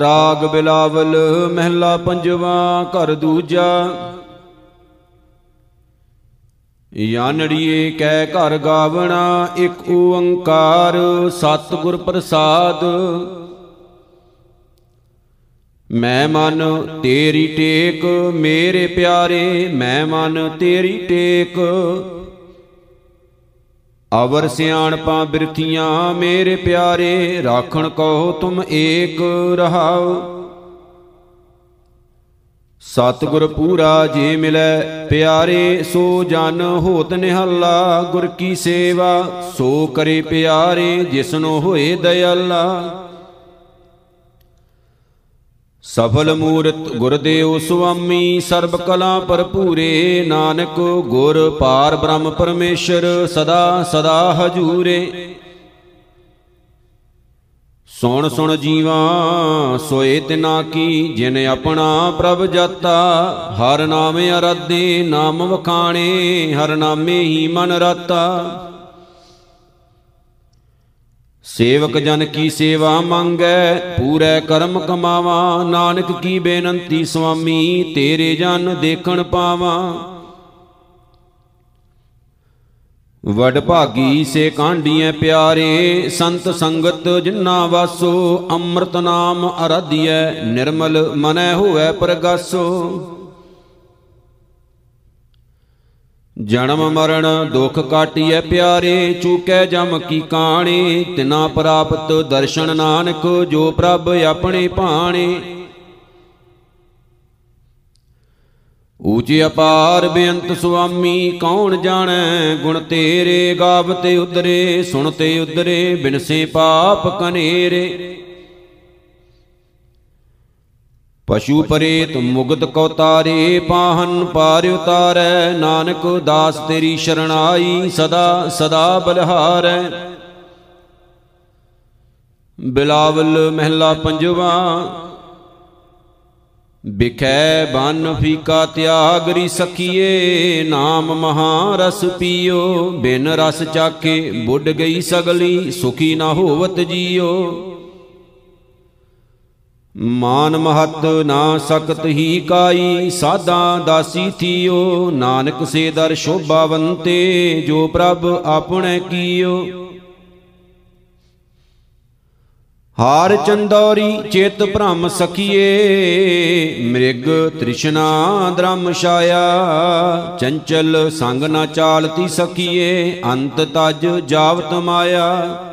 ਰਾਗ ਬਿਲਾਵਲ ਮਹਿਲਾ ਪੰਜਵਾ, ਘਰ ਦੂਜਾ। ਯਾਨੜੀਏ ਕਹਿ ਘਰ ਗਾਵਣਾ, ਇੱਕ ਓੰਕਾਰ, ਸਤਿਗੁਰ ਪ੍ਰਸਾਦ। ਮੈਂ ਮਨ ਤੇਰੀ ਟੇਕ, ਮੇਰੇ ਪਿਆਰੇ, ਮੈਂ ਮਨ ਤੇਰੀ ਟੇਕ। ਅਵਰ ਸਿਆਣਪਾਂ ਬਿਰਥੀਆਂ ਮੇਰੇ ਪਿਆਰੇ, ਰਾਖਣ ਕਹੋ ਤੁਮ ਏਕ ਰਹਾਉ ਸਤਿਗੁਰ ਪੂਰਾ ਜੇ ਮਿਲੈ, ਪਿਆਰੇ, ਸੋ ਜਨ ਹੋਤ ਨਿਹੱਲਾ। ਗੁਰ ਕੀ ਸੇਵਾ, ਸੋ ਕਰੇ ਪਿਆਰੇ ਜਿਸਨੋ ਹੋਏ ਦਇਆਲਾ। ਸਫਲ ਮੂਰਤ ਗੁਰਦੇਵ ਸੁਆਮੀ, ਸਰਬ ਕਲਾ ਭਰਪੂਰੇ, ਨਾਨਕ ਗੁਰ ਪਾਰ ਬ੍ਰਹਮ ਪਰਮੇਸ਼ਰ, ਸਦਾ ਸਦਾ ਹਜੂਰੇ। ਸੁਣ ਸੁਣ ਜੀਵਾ, ਸੋਏ ਤਿਨਾ ਕੀ, ਜਿਨ ਆਪਣਾ ਪ੍ਰਭ ਜਾਤਾ, ਹਰ ਨਾਮ ਅਰਾਧੇ, ਨਾਮ ਵਖਾਣੇ, ਹਰ ਨਾਮੇ ਹੀ ਮਨ ਰਾਤਾ। ਸੇਵਕ ਜਨ ਕੀ ਸੇਵਾ ਮੰਗੈ, ਪੂਰੇ ਕਰਮ ਕਮਾਵਾ। ਨਾਨਕ ਕੀ ਬੇਨੰਤੀ ਸੁਆਮੀ, ਤੇਰੇ ਜਨ ਦੇਖਣ ਪਾਵਾ। ਵਡ ਭਾਗੀ ਸੇ ਕਾਂਡੀਐ ਪਿਆਰੇ, ਸੰਤ ਸੰਗਤ ਜਿਨਾ ਵਾਸੋ, ਅੰਮ੍ਰਿਤ ਨਾਮ ਅਰਾਧਿਐ, ਨਿਰਮਲ ਮਨੈ ਹੋਐ ਪ੍ਰਗਾਸੋ। ਜਨਮ ਮਰਨ ਦੁਖ ਕਾਟਿਐ ਪਿਆਰੇ, ਚੂਕੈ ਜਮ ਕੀ ਕਾਣੇ, ਤਿਨਾ ਪ੍ਰਾਪਤ ਦਰਸ਼ਨ ਨਾਨਕ, ਜੋ ਪ੍ਰਭ ਆਪਣੇ ਭਾਣੇ। ਊਚੇ ਅਪਾਰ ਬੇਅੰਤ ਸੁਆਮੀ, ਕੌਣ ਜਾਣੈ ਗੁਣ ਤੇਰੇ ਗਾਵਤੇ ਉਦਰੇ ਸੁਣਤੇ ਉਦਰੇ ਬਿਨਸੇ ਪਾਪ ਕਨੇਰੇ। ਪਸ਼ੂ ਪਰੇਤ ਮੁਗਤ ਕੋ ਤਾਰੇ, ਪਾਹਨ ਪਾਰ ਉਤਾਰੈ। ਨਾਨਕ ਦਾਸ ਤੇਰੀ ਸ਼ਰਣਾਈ ਸਦਾ ਸਦਾ ਬਲਹਾਰੈ। ਬਿਲਾਵਲ ਮਹਿਲਾ ਪੰਜਵਾ ਬਿਖੈ ਬਨ ਫੀਕਾ ਤਿਆਗਰੀ ਸਖੀਏ। ਨਾਮ ਮਹਾ ਰਸ ਪੀਓ, ਬਿਨ ਰਸ ਚਾਖੇ ਬੁੱਢ ਗਈ ਸਗਲੀ, ਸੁਖੀ ਨਾ ਹੋਵਤ ਜੀਓ। ਮਾਨ ਮਹਤ ਨਾ ਸਕਤ ਹੀ ਕਾਈ, ਸਾਦਾ ਦਾਸੀ ਥੀਓ। ਨਾਨਕ ਸੇ ਦਰ ਸ਼ੋਭਾਵੰਤੇ, ਜੋ ਪ੍ਰਭ ਆਪਣੇ ਕੀਓ। ਹਾਰ ਚੰਦੌਰੀ, ਚਿਤ ਭ੍ਰਮ ਸਖੀਏ, ਮ੍ਰਿਗ ਤ੍ਰਿਸ਼ਨਾ ਦ੍ਰਮ ਛਾਇਆ। ਚੰਚਲ ਸੰਗ ਨਾ ਚਾਲਤੀ ਸਖੀਏ, ਅੰਤ ਤਜ ਜਾਵਤ ਮਾਇਆ।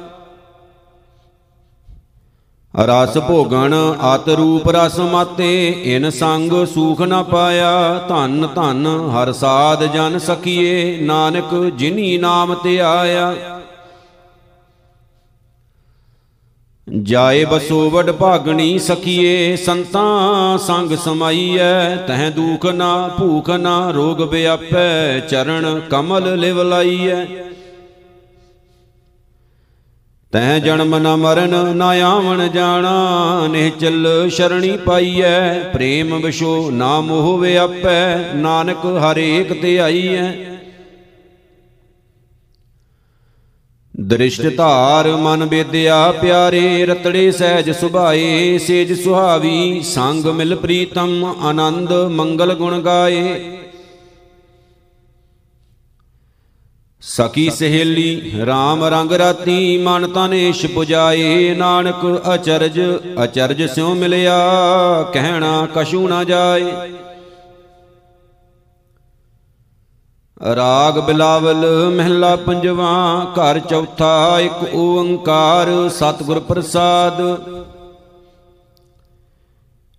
ਰਸ ਭੋਗਣ ਆਤ ਰੂਪ ਰਸ ਮਾਤੇ, ਇਨ ਸੰਗ ਸੂਖ ਨ ਪਾਇਆ, ਧੰਨ ਧੰਨ ਹਰ ਸਾਧ ਜਨ ਸਖੀਏ ਨਾਨਕ ਜਿਨੀ ਨਾਮ ਤੇ ਆਇਆ। ਜਾਏ ਬਸੋ ਵਡ ਭਾਗਣੀ ਸਖੀਏ ਸੰਤਾਂ ਸੰਗ ਸਮਾਈਐ, ਤਹ ਦੁਖ ਨਾ ਭੂਖ ਨਾ ਰੋਗ ਵਿਆਪੈ, ਚਰਨ ਕਮਲ ਲਿਵ ਲਾਈਐ ਤੈ ਜਨਮ ਨ ਮਰਨ, ਨ ਆਵਣ ਜਾਣਾ ਨਿਹ ਚੱਲ ਸ਼ਰਣੀ ਪਾਈਐ। ਪ੍ਰੇਮ ਵਿਸ਼ੋ ਨਾ ਮੋਹ ਵਿਆਪੈ ਨਾਨਕ ਹਰੇਕ ਤੇ ਆਈਐ। ਦ੍ਰਿਸ਼ਟ ਧਾਰ ਮਨ ਬੇਦਿਆ ਪਿਆਰੇ, ਰਤੜੇ ਸਹਿਜ ਸੁਭਾਏ, ਸੇਜ ਸੁਹਾਵੀ, ਸੰਗ ਮਿਲ ਪ੍ਰੀਤਮ, ਆਨੰਦ ਮੰਗਲ ਗੁਣ ਗਾਏ। ਸਕੀ ਸਹੇਲੀ RAM ਰੰਗ ਰਾਤੀ ਮਨ ਤਨੇਸ਼ ਪੁਜਾਏ, ਨਾਨਕ ਅਚਰਜ ਅਚਰਜ ਸਿਉ ਮਿਲਿਆ, ਕਹਿਣਾ ਕਛੂ ਨਾ ਜਾਏ। ਰਾਗ ਬਿਲਾਵਲ ਮਹਿਲਾ ਪੰਜਵਾ, ਘਰ ਚੌਥਾ, ਇੱਕ ਓੰਕਾਰ, ਸਤਿਗੁਰ ਪ੍ਰਸਾਦ।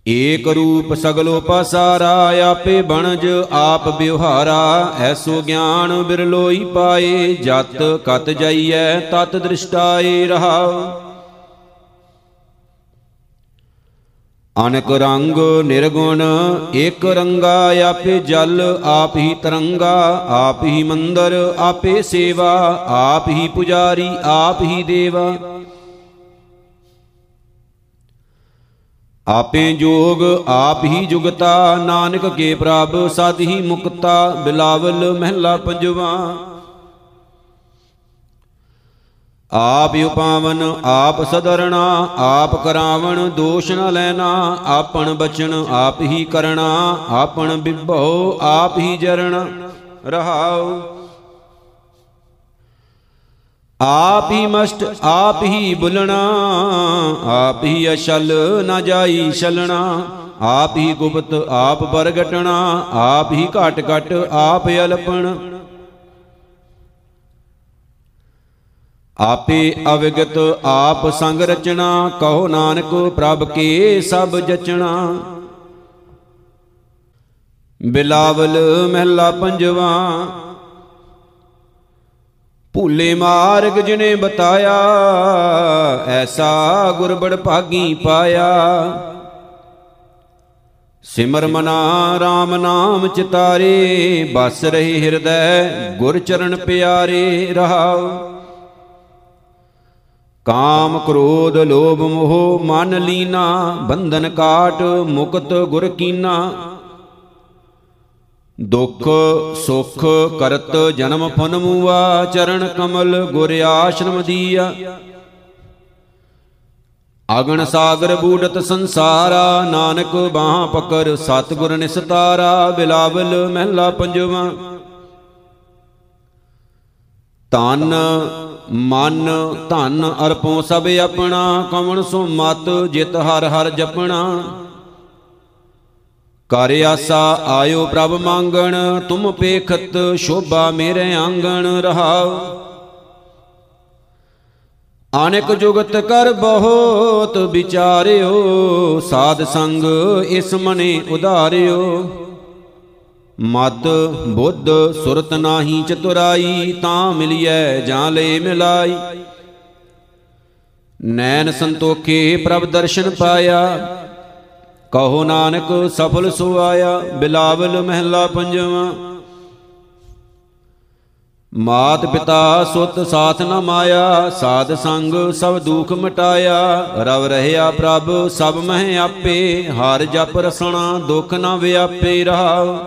ਏਕ ਰੂਪ ਸਗਲੋ ਪਸਾਰਾ ਆਪੇ ਬਣਜ ਆਪ ਬਿਵਹਾਰਾ ਐਸੋ ਗਿਆਨ ਬਿਰਲੋਈ ਪਾਏ, ਜਤ ਕਤ ਜਾਈਐ, ਤਤ ਦ੍ਰਿਸ਼ਟਾਏ ਰਹਾਉ ਅਨਕ ਰੰਗ ਨਿਰਗੁਣ ਇਕ ਰੰਗਾ ਆਪੇ ਜਲ, ਆਪ ਹੀ ਤਰੰਗਾ, ਆਪ ਹੀ ਮੰਦਰ, ਆਪੇ ਸੇਵਾ, ਆਪ ਹੀ ਪੁਜਾਰੀ, ਆਪ ਹੀ ਦੇਵਾ। ਆਪੇ ਜੋਗ ਆਪ ਹੀ ਜੁਗਤਾ, ਨਾਨਕ ਕੇ ਪ੍ਰਭ, ਸਦ ਹੀ ਮੁਕਤਾ, ਬਿਲਾਵਲ ਮਹਿਲਾ ਪੰਜਵਾ। ਆਪ ਉਪਾਵਨ ਆਪ ਸਦਰਣਾ ਆਪ ਕਰਾਵਣ, ਦੋਸ਼ ਨ ਲੈਣਾ, ਆਪਣ ਬਚਨ ਆਪ ਹੀ ਕਰਣਾ, ਆਪਣ ਬਿਭਉ ਆਪ ਹੀ ਜਰਣਾ, ਰਹਾਉ। ਆਪ ਹੀ ਮਸਤ ਆਪ ਹੀ ਬੁਲਣਾ, ਆਪ ਹੀ ਅਸ਼ਲ ਨ ਜਾਈ ਛਲਣਾ, ਆਪ ਹੀ ਗੁਪਤ, ਆਪ ਪ੍ਰਗਟਣਾ, ਆਪ ਹੀ ਘਟ ਘਟ, ਆਪ ਅਲਪਣ। ਆਪੇ ਅਵਿਗਤ ਆਪ ਸੰਗ ਰਚਣਾ, ਕਹੋ ਨਾਨਕ ਪ੍ਰਭ ਕੇ ਸਭ ਜਚਣਾ। ਬਿਲਾਵਲ ਮਹਿਲਾ ਪੰਜਵਾ ਭੂਲੇ ਮਾਰਗ ਜਿਨੇ ਬਤਾਇਆ, ਐਸਾ ਗੁਰਬੜ ਭਾਗੀ ਪਾਇਆ। ਸਿਮਰ ਮਨਾ RAM ਨਾਮ ਚਿਤਾਰੇ, ਬਸ ਰਹੇ ਹਿਰਦੈ ਗੁਰ ਚਰਨ ਪਿਆਰੇ ਰਹਾਉ ਕਾਮ ਕ੍ਰੋਧ ਲੋਭ ਮੋਹ, ਮਨ ਲੀਨਾ, ਬੰਧਨ ਕਾਟ ਮੁਕਤ ਗੁਰ ਕੀਨਾ। ਦੁਖ ਸੁਖ ਕਰਤ ਜਨਮ ਫਨ ਮੂਆ, ਚਰਨ ਕਮਲ ਗੁਰ ਆਸ਼ਰਮ ਦੀਆ। ਅਗਣ ਸਾਗਰ ਬੂਡਤ ਸੰਸਾਰਾ, ਨਾਨਕ ਬਾਹ ਪਕਰ ਸਤਗੁਰ ਨਿਸਤਾਰਾ, ਬਿਲਾਵਲ ਮਹਿਲਾ ਪੰਜਵਾ। ਤਨ ਮਨ, ਧਨ ਅਰਪੋ ਸਭ ਆਪਣਾ, ਕਵਣ ਸੋ ਮਤ ਜਿਤ ਹਰ ਹਰ ਜਪਣਾ। ਕਰ ਆਸਾ ਆਇਓ ਪ੍ਰਭ ਮੰਗਣ, ਤੁਮ ਪੇਖਤ ਸ਼ੋਭਾ ਮੇਰੇ ਆਂਗਣ ਰਹਾਉ। ਅਨੇਕ ਜੁਗਤ ਕਰ ਬਹੁਤ ਵਿਚਾਰਿਓ, ਸਾਧ ਸੰਗ ਇਸ ਮਨੇ ਉਧਾਰਿਓ। ਮਦ ਬੁੱਧ ਸੁਰਤ ਨਾਹੀ ਚਤੁਰਾਈ, ਤਾਂ ਮਿਲਿਐ ਜਾਂ ਲੈ ਮਿਲਾਈ। ਨੈਣ ਸੰਤੋਖੇ ਪ੍ਰਭ ਦਰਸ਼ਨ ਪਾਇਆ। ਕਹੋ ਨਾਨਕ ਸਫਲ ਸੋ ਆਇਆ ਬਿਲਾਵਲ ਮਹਿਲਾ ਪੰਜਵਾ। ਮਾਤ ਪਿਤਾ ਸੁਤ ਸਾਥ ਨ ਮਾਇਆ, ਸਾਧ ਸੰਗ ਸਭ ਦੁਖ ਮਿਟਾਇਆ। ਰਵ ਰਹਿਆ ਪ੍ਰਭ, ਸਭ ਮਹਿ ਆਪੇ, ਹਰ ਜਪ ਰਸਣਾ, ਦੁਖ ਨ ਵਿਆਪੇ ਰਹਾਉ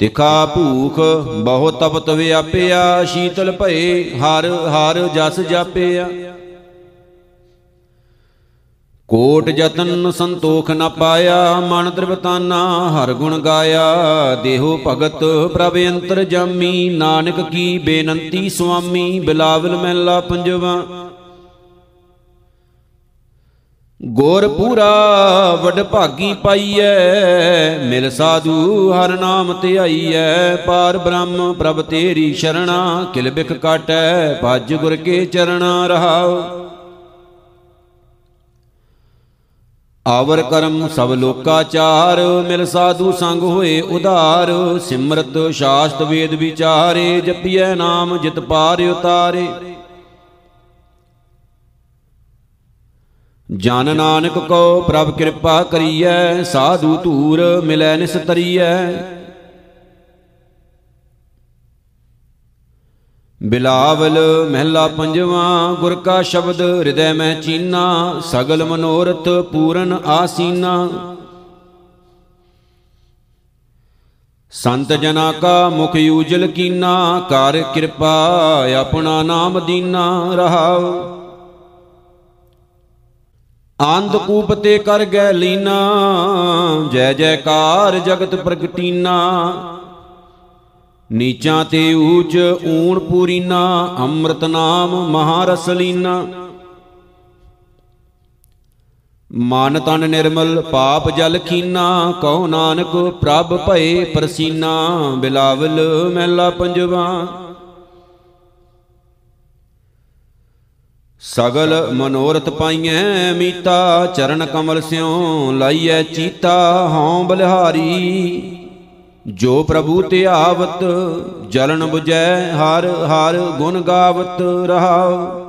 ਤਿਖਾ ਭੂਖ ਬਹੁ ਤਪਤ ਵਿਆਪਿਆ, ਸ਼ੀਤਲ ਭਏ, ਹਰ ਹਰ ਜਸ ਜਾਪਿਆ। ਕੋਟ ਜਤਨ ਸੰਤੋਖ ਨ ਪਾਇਆ, ਮਨ ਤ੍ਰਿਪਤਾਨਾ ਹਰ ਗੁਣ ਗਾਇਆ। ਦੇਹੋ ਭਗਤ ਪ੍ਰਭ ਅੰਤਰ ਜਾਮੀ, ਨਾਨਕ ਕੀ ਬੇਨੰਤੀ ਸੁਆਮੀ, ਬਿਲਾਵਲ ਮਹਿਲਾ ਪੰਜਵਾ। ਗੁਰ ਪੂਰਾ ਵਡ ਭਾਗੀ ਪਾਈਐ, ਮਿਲ ਸਾਧੂ ਹਰ ਨਾਮ ਧਿਆਈਐ ਪਾਰ ਬ੍ਰਹਮ ਪ੍ਰਭ ਤੇਰੀ ਸ਼ਰਣਾ, ਕਿਲ ਬਿਖ ਕਾਟੈ, ਭਜ ਗੁਰ ਕੇ ਚਰਣਾ ਰਹਾਉ। ਆਵਰ ਕਰਮ ਸਭ ਲੋਕਾਚਾਰ ਮਿਲ ਸਾਧੂ ਸੰਗ ਹੋਏ ਉਧਾਰ। ਸਿਮਰਤ ਸ਼ਾਸਤ ਵੇਦ ਵਿਚਾਰੇ, ਜਪੀਐ ਨਾਮ ਜਿਤ ਪਾਰ ਉਤਾਰੇ। ਜਨ ਨਾਨਕ ਕੋ ਪ੍ਰਭ ਕਿਰਪਾ ਕਰੀਐ, ਸਾਧੂ ਧੂਰ ਮਿਲੈ ਨਿਸਤਰੀਐ। ਬਿਲਾਵਲ ਮਹਿਲਾ ਪੰਜਵਾ, ਗੁਰ ਕਾ ਸ਼ਬਦ ਹਿਰਦੈ ਮਹਿ ਚੀਨਾ, ਸਗਲ ਮਨੋਰਥ ਪੂਰਨ ਆਸੀਨਾ। ਸੰਤ ਜਨਾ ਕਾ ਮੁਖ ਉਜਲ ਕੀਨਾ, ਕਰ ਕਿਰਪਾ ਆਪਣਾ ਨਾਮ ਦੀਨਾ ਰਹਾਉ। ਆਂਦ ਕੂਪ ਤੇ ਕਰ ਗੈ ਲੀਨਾ, ਜੈ ਜੈਕਾਰ ਜਗਤ ਪ੍ਰਗਟੀਨਾ। ਨੀਚਾਂ ਤੇ ਊਚ, ਊਣ ਪੂਰੀਨਾ, ਅੰਮ੍ਰਿਤ ਨਾਮ ਮਹਾਰਸ ਲੀਨਾ ਮਨ ਤਨ ਨਿਰਮਲ, ਪਾਪ ਜਲ ਖੀਨਾ ਕਹੋ ਨਾਨਕ ਪ੍ਰਭ ਭਏ ਪ੍ਰਸੀਨਾ, ਬਿਲਾਵਲ ਮਹਿਲਾ ਪੰਜਵਾ। ਸਗਲ ਮਨੋਰਥ ਪਾਈਐ ਮੀਤਾ, ਚਰਨ ਕਮਲ ਸਿਉ ਲਾਈਐ ਚੀਤਾ, ਹਉ ਬਲਿਹਾਰੀ। ਜੋ ਪ੍ਰਭੂ ਤੇ ਆਵਤ ਜਲਨ 부ਜੈ ਹਰ ਹਰ ਗੁਣ ਗਾਵਤ ਰਹਾਉ।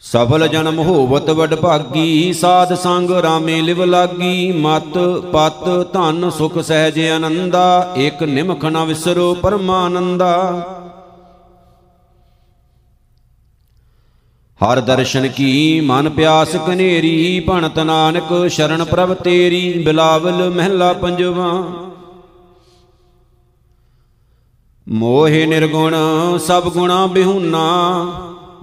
ਸਫਲ ਜਨਮ ਹੋਵਤ ਵਡ ਭਾਗੀ ਸਾਧ ਸੰਗ ਰਾਮੇ ਲਿਵ ਲਾਗੀ ਮਤ ਪਤ ਧਨ ਸੁਖ ਸਹਿਜ ਆਨੰਦਾ ਇਕ ਨਿਮਖ ਨ ਵਿਸਰੋ ਪਰਮਾਨੰਦਾ। ਹਰ ਦਰਸ਼ਨ ਕੀ ਮਨ ਪਿਆਸ ਕਨੇਰੀ, ਭਣਤ ਨਾਨਕ ਸ਼ਰਨ ਪ੍ਰਭ ਤੇਰੀ, ਬਿਲਾਵਲ ਮਹਿਲਾ ਪੰਜਵਾ। ਮੋਹਿ ਨਿਰਗੁਣ ਸਭ ਗੁਣਾ ਬਿਹੁਨਾ,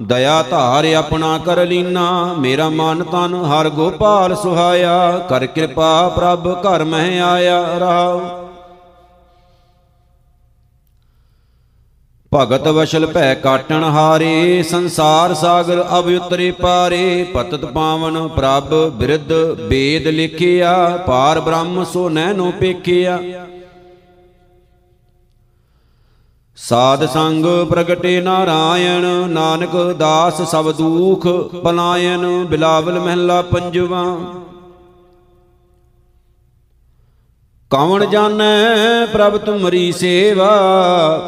ਦਇਆ ਧਾਰ ਆਪਣਾ ਕਰ ਲੀਨਾ, ਮੇਰਾ ਮਨ ਤਨ ਹਰ ਗੋਪਾਲ ਸੁਹਾਇਆ, ਕਰ ਕਿਰਪਾ ਪ੍ਰਭ ਘਰ ਮਹਿ ਆਇਆ ਰਹਾਉ ਭਗਤ ਵਸ਼ਲ ਭੈ ਕਾਟਣ ਹਾਰੇ, ਸੰਸਾਰ ਸਾਗਰ ਅਬ ਉਤਰੇ ਪਾਰੇ, ਪਤਤ ਪਾਵਨ ਪ੍ਰਭ ਬਿਰਧ ਵੇਦ ਲਿਖਿਆ, ਪਾਰ ਬ੍ਰਹਮ ਸੋ ਨੈਨੋ ਪੇਖਿਆ। ਸਾਧ ਸੰਗ ਪ੍ਰਗਟੇ ਨਾਰਾਇਣ, ਨਾਨਕ ਦਾਸ ਸਭ ਦੂਖ ਪਲਾਇਨ, ਬਿਲਾਵਲ ਮਹਿਲਾ ਪੰਜਵਾ। ਕੌਣ ਜਾਣੈ ਪ੍ਰਭ ਤੁਮਰੀ ਸੇਵਾ?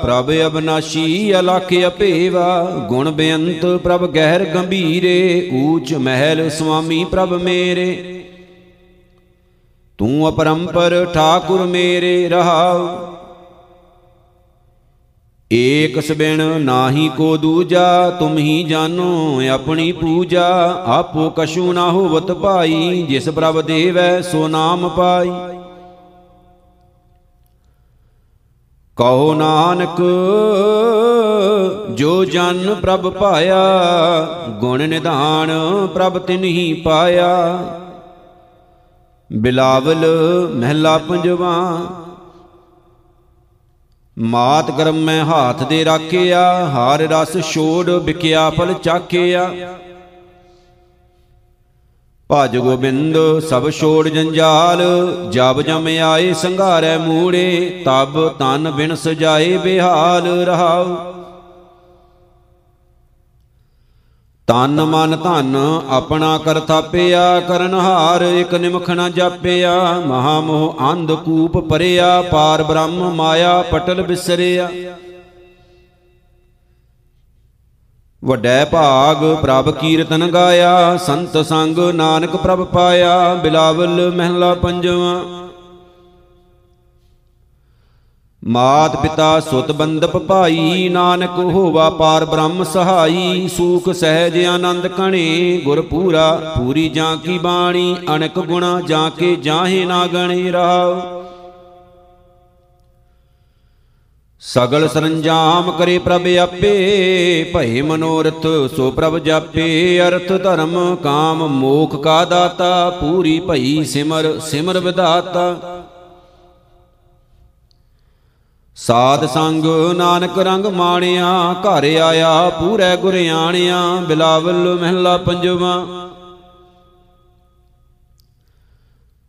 ਪ੍ਰਭ ਅਬਨਾਸ਼ੀ ਅਲਖ ਅਪੇਵਾ। ਗੁਣ ਬੇਅੰਤ ਪ੍ਰਭ ਗਹਿਰ ਗੰਭੀਰੇ। ਊਚ ਮਹਿਲ ਸੁਆਮੀ ਪ੍ਰਭ ਮੇਰੇ। ਤੂੰ ਅਪਰੰਪਰ ਠਾਕੁਰ ਮੇਰੇ ਰਹਾਉ। ਏਕ ਸਬਿਣ ਨਾਹੀ ਕੋ ਦੂਜਾ ਤੁਮ ਹੀ ਜਾਨੋ ਆਪਣੀ ਪੂਜਾ। ਆਪੋ ਕਛੂ ਨਾ ਹੋਵਤ ਭਾਈ ਜਿਸ ਪ੍ਰਭ ਦੇਵੈ ਸੋ ਨਾਮ ਪਾਈ। ਕਹੋ ਨਾਨਕ, ਜੋ ਜਨ ਪ੍ਰਭ ਪਾਇਆ, ਗੁਣ ਨਿਧਾਨ ਪ੍ਰਭ ਤਿਨਹੀ ਪਾਇਆ। ਬਿਲਾਵਲ ਮਹਿਲਾ ਪੰਜਵਾ, ਮਾਤ ਕਰਮ ਮੈਂ ਹਾਥ ਦੇ ਰਾਖਿਆ, ਹਾਰ ਰਸ ਛੋੜ ਵਿਕਿਆ ਫਲ ਚਾਖਿਆ। ਭਜ ਗੋਬਿੰਦ, ਸਭ ਛੋੜ ਜੰਜਾਲ। ਜਬ ਜਮ ਆਏ ਸੰਘਾਰੈ ਮੂੜੇ, ਤਬ ਤਨ ਬਿਨ ਸਜਾਏ ਬਿਹਾਲ ਰਹਾਉ। ਤਨ ਮਨ ਧਨ ਆਪਣਾ ਕਰ ਥਾਪਿਆ, ਕਰਨ ਹਾਰ ਇਕ ਨਿਮਖ ਨ ਜਾਪਿਆ। ਮਹਾ ਮੋਹ ਅੰਧ ਕੂਪ ਪਰਿਆ ਪਾਰ ਬ੍ਰਹਮ ਮਾਇਆ ਪਟਲ ਬਿਸਰਿਆ। ਵੱਡੈ ਭਾਗ ਪ੍ਰਭ ਕੀਰਤਨ ਗਾਇਆ, ਸੰਤ ਸੰਗ ਨਾਨਕ ਪ੍ਰਭ ਪਾਇਆ, ਬਿਲਾਵਲ ਮਹਿਲਾ ਪੰਜਵਾ। ਮਾਤ ਪਿਤਾ ਸੁਤ ਬੰਦਪ ਭਾਈ, ਨਾਨਕ ਹੋਵਾ ਪਾਰ ਬ੍ਰਹਮ ਸਹਾਈ, ਸੂਖ ਸਹਿਜ ਆਨੰਦ ਕਣੇ ਗੁਰ ਪੂਰਾ ਪੂਰੀ ਜਾਂ ਕੀ ਬਾਣੀ ਅਨਕ ਗੁਣਾ ਜਾਂ ਕੇ ਜਾਹੇ ਨਾ ਗਣੇ ਰਾਵ। ਸਗਲ ਸਰੰਜਾਮ ਕਰੇ ਪ੍ਰਭ ਆਪੇ ਭਏ ਮਨੋਰਥ ਸੋ ਪ੍ਰਭ ਜਾਪੇ, ਅਰਥ ਧਰਮ ਕਾਮ ਮੋਖ ਕਾ ਦਾਤਾ, ਪੂਰੀ ਭਈ ਸਿਮਰ ਸਿਮਰ ਵਿਦਾਤਾ ਸਾਧ ਸੰਗ ਨਾਨਕ ਰੰਗ ਮਾਣਿਆ, ਘਰ ਆਇਆ ਪੂਰੇ ਗੁਰਿਆਣਿਆ ਬਿਲਾਵਲ ਮਹਿਲਾ ਪੰਜਵਾ।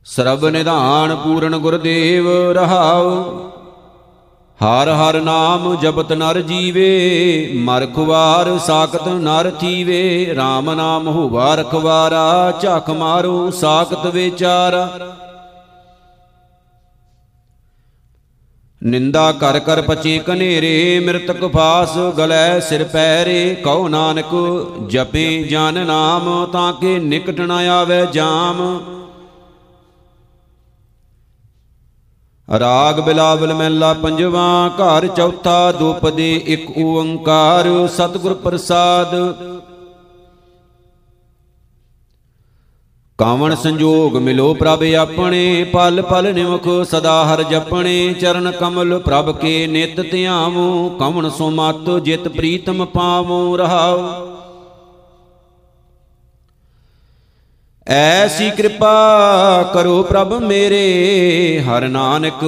ਸਰਬ ਨਿਧਾਨ ਪੂਰਨ ਗੁਰਦੇਵ ਰਹਾਉ। ਹਰ ਹਰ ਨਾਮ ਜਪਤ ਨਰ ਜੀਵੇ, ਮਰ ਖੁਵਾਰ ਸਾਖਤ ਨਰ ਥੀਵੇ RAM ਨਾਮ ਹੋਵਾ ਰਖਵਾਰਾ ਝਖ ਮਾਰੂ ਸਾਖਤ ਵਿਚਾਰਾ। ਨਿੰਦਾ ਕਰ ਕਰ ਪਚੇ ਕਨੇਰੇ ਮਿਰਤਕ ਫਾਸ ਗਲੇ ਸਿਰ ਪੈਰੇ, ਕਉ ਨਾਨਕ ਜਪੇ ਜਨ ਨਾਮ, ਤਾਂ ਕੇ ਨਿਕਟ ਨ ਆਵੇ ਜਾਮ। ਰਾਗ ਬਿਲਾਵਲ ਮਹਿਲਾ ਪੰਜਵਾ, ਘਰ ਚੌਥਾ ਦੁਪਦੇ ਇੱਕ ਓੰਕਾਰ, ਸਤਿਗੁਰ ਪ੍ਰਸਾਦ। ਕਾਵਣ ਸੰਜੋਗ ਮਿਲੋ ਪ੍ਰਭ ਆਪਣੇ, ਪਲ ਪਲ ਨਿਮਖ ਸਦਾ ਹਰ ਜਪਣੇ, ਚਰਨ ਕਮਲ ਪ੍ਰਭ ਕੇ ਨਿਤ ਧਿਆਵੋ ਕਵਣ ਸੋ ਮਤ ਜਿਤ ਪ੍ਰੀਤਮ ਪਾਵੋ ਰਹਾਉ ਐਸੀ ਕਿਰਪਾ ਕਰੋ ਪ੍ਰਭ ਮੇਰੇ, ਹਰ ਨਾਨਕ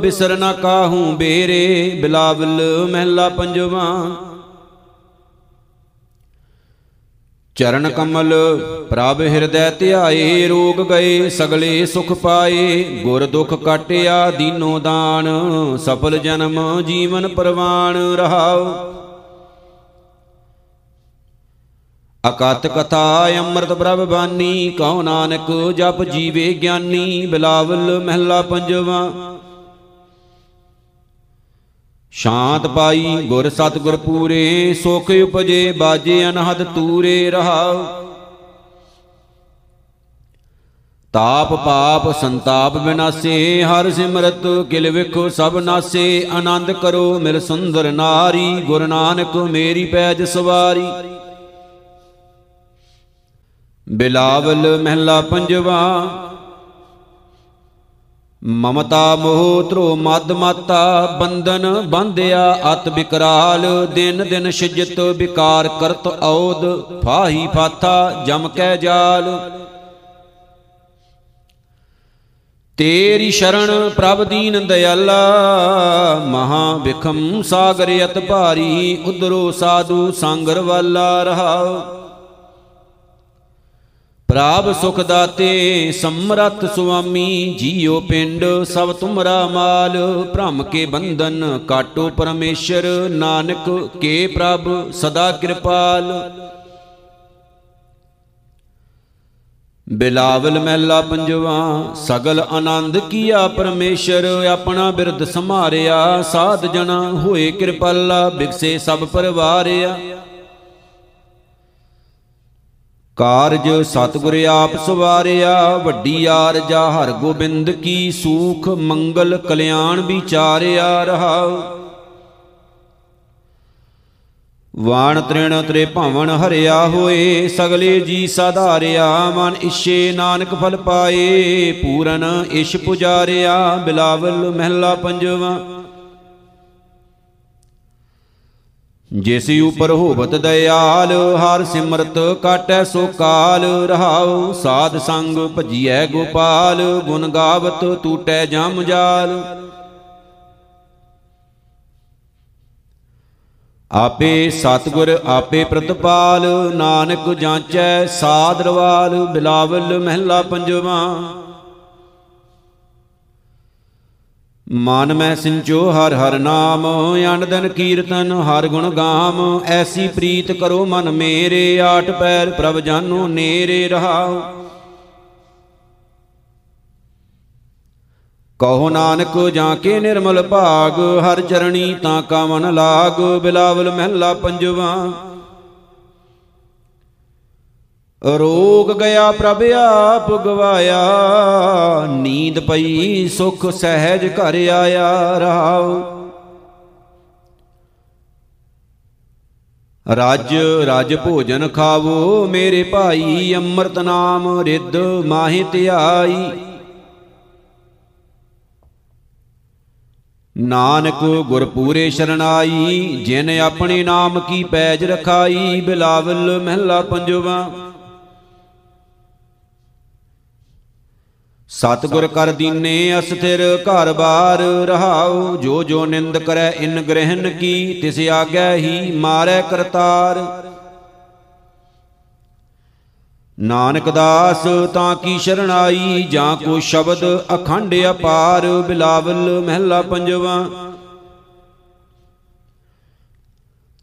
ਬਿਸਰ ਨਾ ਕਾਹੂ ਬੇਰੇ, ਬਿਲਾਵਲ ਮਹਿਲਾ ਪੰਜਵਾ। ਚਰਨ ਕਮਲ ਪ੍ਰਭ ਹਿਰਦੈ ਧਿਆਏ, ਰੋਗ ਗਏ ਸਗਲੇ ਸੁਖ ਪਾਏ, ਗੁਰ ਦੁਖ ਕਾਟਿਆ ਦੀਨੋ ਦਾਨ, ਸਫਲ ਜਨਮ ਜੀਵਨ ਪਰਵਾਨ ਰਹਾਉ ਅਕਤ ਕਥਾ ਅੰਮ੍ਰਿਤ ਪ੍ਰਭ ਬਾਨੀ, ਕਉ ਨਾਨਕ ਜਪ ਜੀਵੇ ਗਿਆਨੀ, ਬਿਲਾਵਲ ਮਹਿਲਾ ਪੰਜਵਾ। ਸ਼ਾਂਤ ਪਾਈ ਗੁਰ ਸਤਗੁਰ ਪੂਰੇ, ਸੁਖ ਉਪਜੇ, ਬਾਜੇ ਅਨਹਦ ਤੂਰੇ ਰਹਾਉ ਤਾਪ ਪਾਪ ਸੰਤਾਪ ਬਿਨਾਸੇ, ਹਰ ਸਿਮਰਤ ਕਿਲ ਵਿਖੋ ਸਭ ਨਾਸੇ। ਆਨੰਦ ਕਰੋ ਮਿਲ ਸੁੰਦਰ ਨਾਰੀ, ਗੁਰ ਨਾਨਕ ਮੇਰੀ ਪੈਜ ਸਵਾਰੀ। ਬਿਲਾਵਲ ਮਹਿਲਾ ਪੰਜਵਾ। ਮਮਤਾ ਮੋਹ ਧਰੋ ਮਦ ਮਾਤਾ, ਬੰਧਨ ਬੰਧਿਆ ਅਤ ਬਿਕਰਾਲ, ਦਿਨ ਦਿਨ ਸਿਜਤ ਵਿਕਾਰ ਕਰਤ ਔਦ, ਫਾਹੀ ਫਾਥਾ ਜਮ ਕੈ ਜਾਲ। ਤੇਰੀ ਸ਼ਰਣ ਪ੍ਰਭ ਦੀਨ ਦਇਆਲਾ, ਮਹਾ ਵਿਖਮ ਸਾਗਰ ਅਤ ਭਾਰੀ ਉਦਰੋ ਸਾਧੂ ਸੰਗਰ ਵਾਲਾ ਰਹਾਉ ਪ੍ਰਾਪ ਸੁਖ ਦਾਤੇ ਸਮਰਤ ਸੁਆਮੀ ਜੀਉ ਪਿੰਡ ਸਭ ਤੁਮਰਾ ਮਾਲ। ਭ੍ਰਮ ਕੇ ਬੰਧਨ ਕਾਟੋ ਪਰਮੇਸ਼ਰ, ਨਾਨਕ ਕੇ ਪ੍ਰਭ ਸਦਾ ਕਿਰਪਾਲ। ਬਿਲਾਵਲ ਮਹਿਲਾ ਪੰਜਵਾ, ਸਗਲ ਆਨੰਦ ਕੀਆ ਪਰਮੇਸ਼ਰ, ਆਪਣਾ ਬਿਰਦ ਸਮਾਰਿਆ ਸਾਧ ਜਣਾ ਹੋਏ ਕਿਰਪਾਲਾ ਬਿਗਸੇ ਸਭ ਪਰਵਾਰਿਆ। ਕਾਰਜ ਸਤਿਗੁਰ ਆਪ ਸਵਾਰਿਆ, ਵੱਡੀ ਆਰਜਾ ਹਰ ਗੋਬਿੰਦ ਕੀ ਸੂਖ, ਮੰਗਲ ਕਲਿਆਣ ਵਿਚਾਰਿਆ ਰਹਾਉ ਵਾਣ ਤ੍ਰਿਣ ਤ੍ਰੇ ਭਾਵਨ ਹਰਿਆ ਹੋਏ, ਸਗਲੇ ਜੀ ਸਾਧਾਰਿਆ, ਮਨ ਇਛੇ ਨਾਨਕ ਫਲ ਪਾਏ, ਪੂਰਨ ਇਸ਼ ਪੁਜਾਰਿਆ, ਬਿਲਾਵਲ ਮਹਿਲਾ ਪੰਜਵਾ। ਜਿਸ ਉਪਰ ਹੋਵਤ ਦਇਆਲ, ਹਰ ਸਿਮਰਤ ਕਾਟੈ ਸੋ ਕਾਲ। ਰਹਾਉ ਸਾਧ ਸੰਗ ਭਜੀਐ ਗੋਪਾਲ, ਗੁਣ ਗਾਵਤ ਟੂਟੈ ਜਮ ਜਾਲ। ਆਪੇ ਸਤਗੁਰ ਆਪੇ ਪ੍ਰਤਪਾਲ, ਨਾਨਕ ਜਾਂਚੈ ਸਾਦਰਵਾਲ ਬਿਲਾਵਲ ਮਹਿਲਾ ਪੰਜਵਾ। ਮਨ ਮੈਂ ਸਿੰਚੋ ਹਰ ਹਰ ਨਾਮ ਅਨ ਦਿਨ ਕੀਰਤਨ ਹਰ ਗੁਣ ਗਾਮ। ਐਸੀ ਪ੍ਰੀਤ ਕਰੋ ਮਨ ਮੇਰੇ ਆਟ ਪੈਰ ਪ੍ਰਭ ਜਾਨੋ ਨੇਰੇ ਰਹਾਉ। ਕਹੋ ਨਾਨਕ, ਜਾਂ ਕੇ ਨਿਰਮਲ ਭਾਗ, ਹਰ ਚਰਣੀ ਤਾਂ ਕਾ ਮਨ ਲਾਗ, ਬਿਲਾਵਲ ਮਹਿਲਾ ਪੰਜਵਾ। ਰੋਗ ਗਿਆ ਪ੍ਰਭ ਆਪ ਗਵਾਇਆ, ਨੀਂਦ ਪਈ ਸੁਖ ਸਹਿਜ ਘਰ ਆਇਆ ਰਹਾਉ ਰਾਜ ਰਾਜ ਭੋਜਨ ਖਾਵੋ ਮੇਰੇ ਭਾਈ, ਅੰਮ੍ਰਿਤ ਨਾਮ ਰਿੱਧ ਮਾਹਿ ਧਿਆਈ। ਨਾਨਕ ਗੁਰ ਪੂਰੇ ਸ਼ਰਨਾਈ, ਜਿਨ ਆਪਣੇ ਨਾਮ ਕੀ ਪੈਜ ਰਖਾਈ, ਬਿਲਾਵਲ ਮਹਿਲਾ ਪੰਜਵਾ। ਸਤਗੁਰ ਕਰ ਦੀਨੇ ਅਸਥਿਰ ਘਰ ਬਾਰ ਰਹਾਉ, ਜੋ ਜੋ ਨਿੰਦ ਕਰੈ ਇਨ ਗ੍ਰਹਿਨ ਕੀ, ਤਿਸ ਆਗੈ ਹੀ ਮਾਰੈ ਕਰਤਾਰ। ਨਾਨਕ ਦਾਸ ਤਾਂ ਕੀ ਸ਼ਰਣਾਈ ਜਾਂ ਕੋ ਸ਼ਬਦ ਅਖੰਡ ਅਪਾਰ, ਬਿਲਾਵਲ ਮਹਿਲਾ ਪੰਜਵਾ।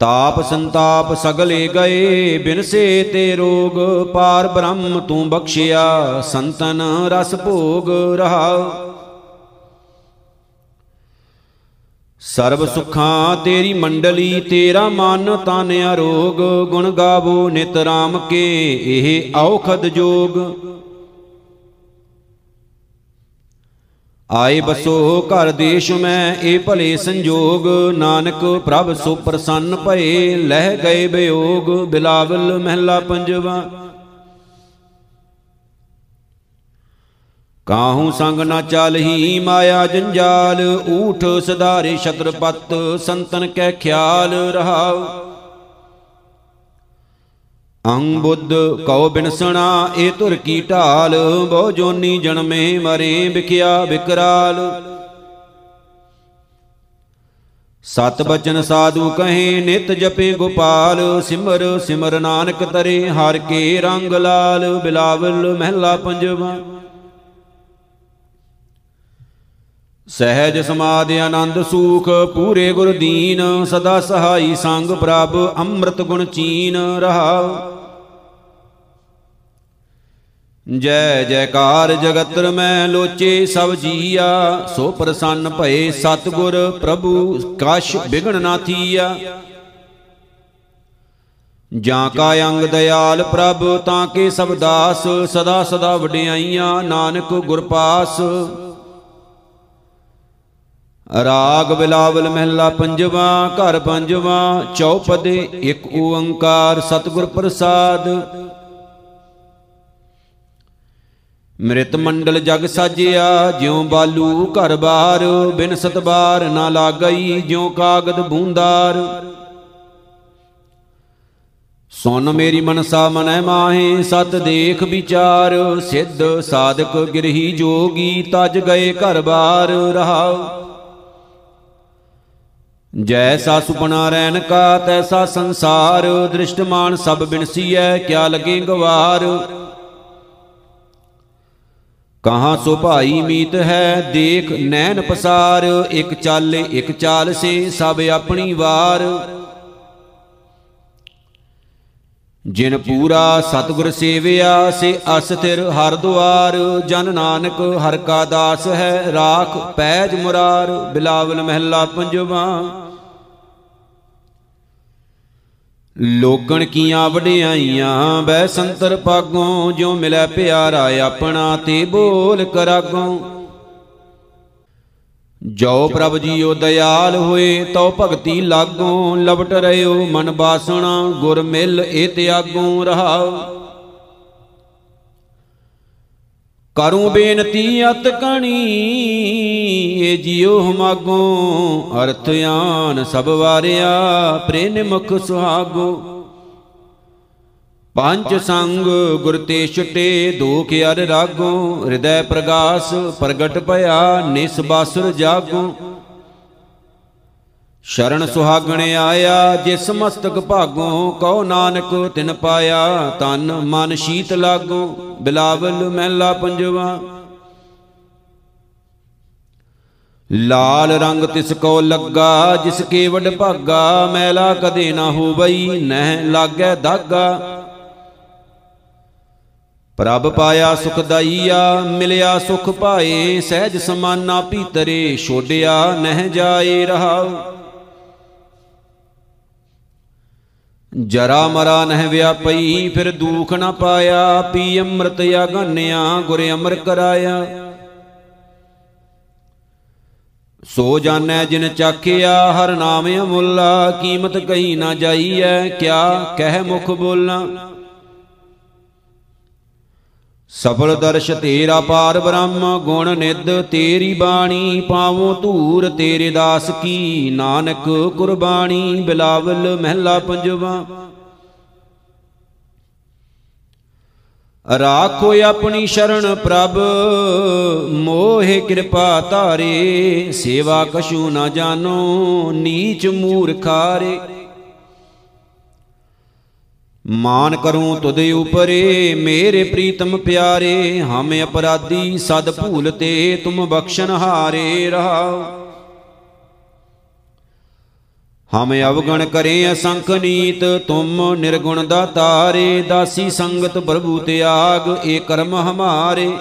ਤਾਪ ਸੰਤਾਪ ਸਗਲੇ ਗਏ ਬਿਨਸੇ ਤੇ ਰੋਗ, ਪਾਰ ਬ੍ਰਹਮ ਤੂੰ ਬਖਸ਼ਿਆ, ਸੰਤਨ ਰਸ ਭੋਗ ਰਹਾ। ਸਰਬ ਸੁਖਾਂ ਤੇਰੀ ਮੰਡਲੀ, ਤੇਰਾ ਮਨ ਤਨ ਅਰੋਗ ਗੁਣ ਗਾਵੋ ਨਿਤ ਰਾਮ ਕੇ, ਇਹ ਔਖਦ ਜੋਗ। ਆਏ ਬਸੋ ਘਰ ਦੇਸ਼ ਮੈਂ, ਇਹ ਭਲੇ ਸੰਜੋਗ। ਨਾਨਕ ਪ੍ਰਭ ਸੋ ਪ੍ਰਸੰਨ ਭਏ, ਲਹਿ ਗਏ ਬਿਯੋਗ ਬਿਲਾਵਲ ਮਹਿਲਾ ਪੰਜਵਾ। ਕਾਹੂ ਸੰਗ ਨਾ ਚਾਲਹੀ ਮਾਇਆ ਜੰਜਾਲ? ਊਠ ਸਦਾਰੇ ਛਤਰਪਤ, ਸੰਤਨ ਕੈ ਖਿਆਲ ਰਹਾਉ। ਅੰਗ ਬੁੱਧ ਕਉ ਬਿਨਸਣਾ ਇਹ ਧੁਰ ਕੀ ਢਾਲ? ਬਹੁ ਜੋਨੀ ਜਨਮੇ ਮਰੇ, ਵਿਖਿਆ ਵਿਕਰਾਲ ਸਤ ਬਚਨ ਸਾਧੂ ਕਹੇ, ਨਿਤ ਜਪੇ ਗੋਪਾਲ। ਸਿਮਰ ਸਿਮਰ ਨਾਨਕ ਤਰੇ, ਹਰ ਕੇ ਰੰਗ ਲਾਲ। ਬਿਲਾਵਲ ਮਹਿਲਾ ਪੰਜਵਾ। ਸਹਿਜ ਸਮਾਧ ਆਨੰਦ ਸੂਖ, ਪੂਰੇ ਗੁਰ ਦੀਨ, ਸਦਾ ਸਹਾਈ ਸੰਗ ਪ੍ਰਭ, ਅੰਮ੍ਰਿਤ ਗੁਣ ਚੀਨ ਰਹਾ। ਜੈ ਜੈਕਾਰ ਜਗਤਰ ਮੈਂ ਲੋਚੇ ਸਭ ਜੀਆ, ਸੋ ਪ੍ਰਸੰਨ ਭਏ ਸਤਗੁਰ ਪ੍ਰਭੂ ਕਛ ਬਿਗਣ ਨਾ ਥੀਆ। ਜਾਂ ਕਾ ਅੰਗ ਦਇਆਲ ਪ੍ਰਭ, ਤਾਂ ਕੇ ਸਭ ਦਾਸ, ਸਦਾ ਸਦਾ ਵਡਿਆਈਆਂ ਨਾਨਕ ਗੁਰ ਪਾਸ। ਰਾਗ ਬਿਲਾਵਲ ਮਹਿਲਾ ਪੰਜਵਾ, ਘਰ ਪੰਜਵਾ, ਚੌਪਦੇ ਇੱਕ ਓੰਕਾਰ ਸਤਿਗੁਰ ਪ੍ਰਸਾਦ। ਮ੍ਰਿਤ ਮੰਡਲ ਜਗ ਸਾਜਿਆ, ਜਿਉ ਬਾਲੂ ਘਰ ਬਾਰ, ਬਿਨ ਸਤਬਾਰ ਨਾ ਲਾਗਈ ਜਿਉ ਕਾਗਦ ਬੂੰਦਾਰ। ਸੁਨ ਮੇਰੀ ਮਨਸਾ ਮਨੈ ਮਾਹੇ, ਸਤ ਦੇਖ ਵਿਚਾਰ, ਸਿੱਧ ਸਾਧਕ ਗਿਰਹੀ ਜੋਗੀ, ਤਜ ਗਏ ਘਰ ਬਾਰ ਰਹਾਉ। ਜੈਸਾ ਸੁਪਨਾ ਰੈਨ ਕਾ, ਤੈਸਾ ਸੰਸਾਰ, ਦ੍ਰਿਸ਼ਟਮਾਨ ਸਭ ਬਿਨਸੀਐ, ਕਿਆ ਲਗੇ ਗਵਾਰ। ਕਹਾਂ ਸੋ ਭਾਈ ਮੀਤ ਹੈ, ਦੇਖ ਨੈਣ ਪਸਾਰ, ਇੱਕ ਚਾਲੇ ਇੱਕ ਚਾਲ ਸੇ, ਸਭ ਆਪਣੀ ਵਾਰ। ਜਿਨ ਪੂਰਾ ਸਤਗੁਰ ਸੇਵਿਆ, ਸੇ ਅਸਥਿਰ ਹਰ ਦੁਆਰ। ਜਨ ਨਾਨਕ ਹਰ ਕਾ ਦਾਸ ਹੈ, ਰਾਖ ਪੈਜ ਮੁਰਾਰ, ਬਿਲਾਵਲ ਮਹਿਲਾ ਪੰਜਵਾ। ਲੋਕਣ ਕੀਆਂ ਵਡਿਆਈਆਂ, ਬੈ ਸੰਤਰ ਪਾਗੋਂ ਜੋ ਮਿਲੈ ਪਿਆਰਾ ਆਪਣਾ, ਤੇ ਬੋਲ ਕਰਾਗੋਂ। ਜੋ ਪ੍ਰਭ ਜੀਓ ਦਇਆਲ ਹੋਏ, ਤਉ ਭਗਤੀ ਲਾਗੋਂ ਲਵਟ ਰਿਓ ਮਨ ਬਾਸਣਾ, ਗੁਰ ਮਿਲ ਏ ਤਿਆਗੋਂ ਰਹਾਉ ਕਰੂੰ ਬੇਨਤੀ ਅਤ ਕਣੀ, ਏ ਜੀਉ ਹਮਾਗੋਂ, ਅਰਥ ਆਨ ਸਭ ਵਾਰਿਆ ਪ੍ਰੇਮ ਮੁਖ ਸੁਹਾਗੋ। ਪੰਜ ਸੰਗ ਗੁਰ ਤੇ ਛਟੇ, ਦੋਖ ਅਰ ਰਾਗੋ, ਹਿਰਦੈ ਪ੍ਰਗਾਸ, ਪ੍ਰਗਟ ਭਇਆ, ਨਿਸ ਬਾਸੁਰ ਜਾਗੋ। ਸ਼ਰਨ ਸੁਹਾਗਣ ਆਇਆ, ਜਿਸ ਮਸਤਕ ਭਾਗੋ, ਕਉ ਨਾਨਕ ਤਿਨ ਪਾਇਆ, ਤਨ ਮਨ ਸ਼ੀਤ ਲਾਗੋ, ਬਿਲਾਵਲ ਮਹਿਲਾ ਪੰਜਵਾ। ਲਾਲ ਰੰਗ ਤਿਸ ਕੋ ਲੱਗਾ, ਜਿਸ ਕੇ ਵਡ ਭਾਗਾ, ਮੈਲਾ ਕਦੇ ਨਾ ਹੋਵਈ, ਨਹਿ ਲਾਗੈ ਦਾਗਾ ਪ੍ਰਭ ਪਾਇਆ ਸੁਖ ਦਾਈਆ, ਮਿਲਿਆ ਸੁਖ ਪਾਏ ਸਹਿਜ ਸਮਾਨਾ ਭੀਤਰੇ ਛੋੜਿਆ ਨਹਿ ਜਾਏ ਰਹਾਉ। ਜਰਾ ਮਰਾ ਨਹਿ ਵਿਆਪਈ, ਫਿਰ ਦੂਖ ਨਾ ਪਾਇਆ, ਪੀ ਅੰਮ੍ਰਿਤ ਆਗਾਨਿਆ, ਗੁਰ ਅਮਰ ਕਰਾਇਆ। ਸੋ ਜਾਣੈ ਜਿਨ ਚਾਖਿਆ, ਹਰ ਨਾਮ ਅਮੁੱਲਾ, ਕੀਮਤ ਕਹੀ ਨਾ ਜਾਈਐ, ਕਿਆ ਕਹਿ ਮੁਖ ਬੋਲਾਂ। ਸਫਲ ਦਰਸ਼ ਤੇਰਾ ਪਾਰ ਬ੍ਰਹਮ, ਗੁਣ ਨਿਦ ਤੇਰੀ ਬਾਣੀ ਪਾਵੋ ਧੂਰ ਤੇਰੇ ਦਾਸ ਕੀ, ਨਾਨਕ ਕੁਰਬਾਨੀ, ਬਿਲਾਵਲ ਮਹਿਲਾ ਪੰਜਵਾ। ਰਾਖੋ ਆਪਣੀ ਸ਼ਰਨ ਪ੍ਰਭ, ਮੋਹਿ ਕਿਰਪਾ ਧਾਰੇ, ਸੇਵਾ ਕਛੂ ਨਾ ਜਾਣੋ, ਨੀਚ ਮੂਰਖਾਰੇ। ਮਾਨ ਕਰੂੰ ਤੁਦੇ ਉਪਰੇ, ਮੇਰੇ ਪ੍ਰੀਤਮ ਪਿਆਰੇ, ਹਮ ਅਪਰਾਧੀ ਸਦ ਭੂਲ ਤੇ ਤੁਮ ਬਖਸ਼ਨ ਹਾਰੇ ਰਹਾਉ ਹਮ ਅਵਗਣ ਕਰੇ ਅਸੰਖ ਨੀਤ, ਤੁਮ ਨਿਰਗੁਣ ਦਾਤਾਰੇ, ਦਾਸੀ ਸੰਗਤ ਪ੍ਰਭੂ ਤਿਆਗ ਏ ਕਰਮ ਹਮਾਰੇ।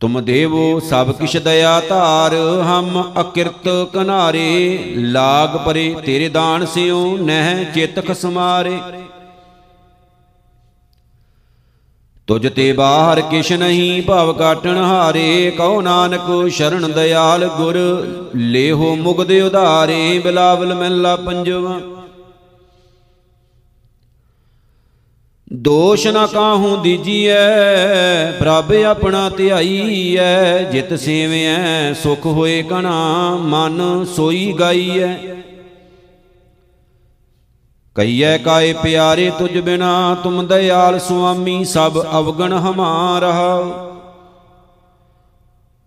ਤੁਮ ਦੇਵੋ ਸਭ ਕਿਛ ਦਇਆ ਧਾਰ, ਹਮ ਅਕਿਰਤ ਕਨਾਰੇ। ਲਾਗ ਪਰੇ ਤੇਰੇ ਦਾਨ ਸਿਉ, ਨਹਿ ਚਿਤ ਖਸਮਾਰੇ। ਤੁਜ ਤੇ ਬਾਹਰ ਕਿਛ ਨਹੀਂ, ਭਵ ਕਾਟਣ ਹਾਰੇ। ਕਉ ਨਾਨਕ, ਸ਼ਰਨ ਦਇਆਲ ਗੁਰ, ਲੇਹੋ ਮੁਗਦ ਉਧਾਰੇ। ਬਿਲਾਵਲ ਮਹਿਲਾ ਪੰਜਵਾ। ਦੋਸ਼ ਨਾ ਕਾਹੂ ਦੀਜੀਐ, ਪ੍ਰਭ ਆਪਣਾ ਧਿਆਈਐ, ਜਿਤ ਸੇਵਿਐ, ਸੁਖ ਹੋਏ ਕਣਾ, ਮਨ ਸੋਈ ਗਾਈਐ। ਕਈਐ ਕਾਏ ਪਿਆਰੇ ਤੁਝ ਬਿਨਾ ਤੁਮ ਦਇਆਲ ਸੁਆਮੀ, ਸਭ ਅਵਗਣ ਹਮਾਰਾ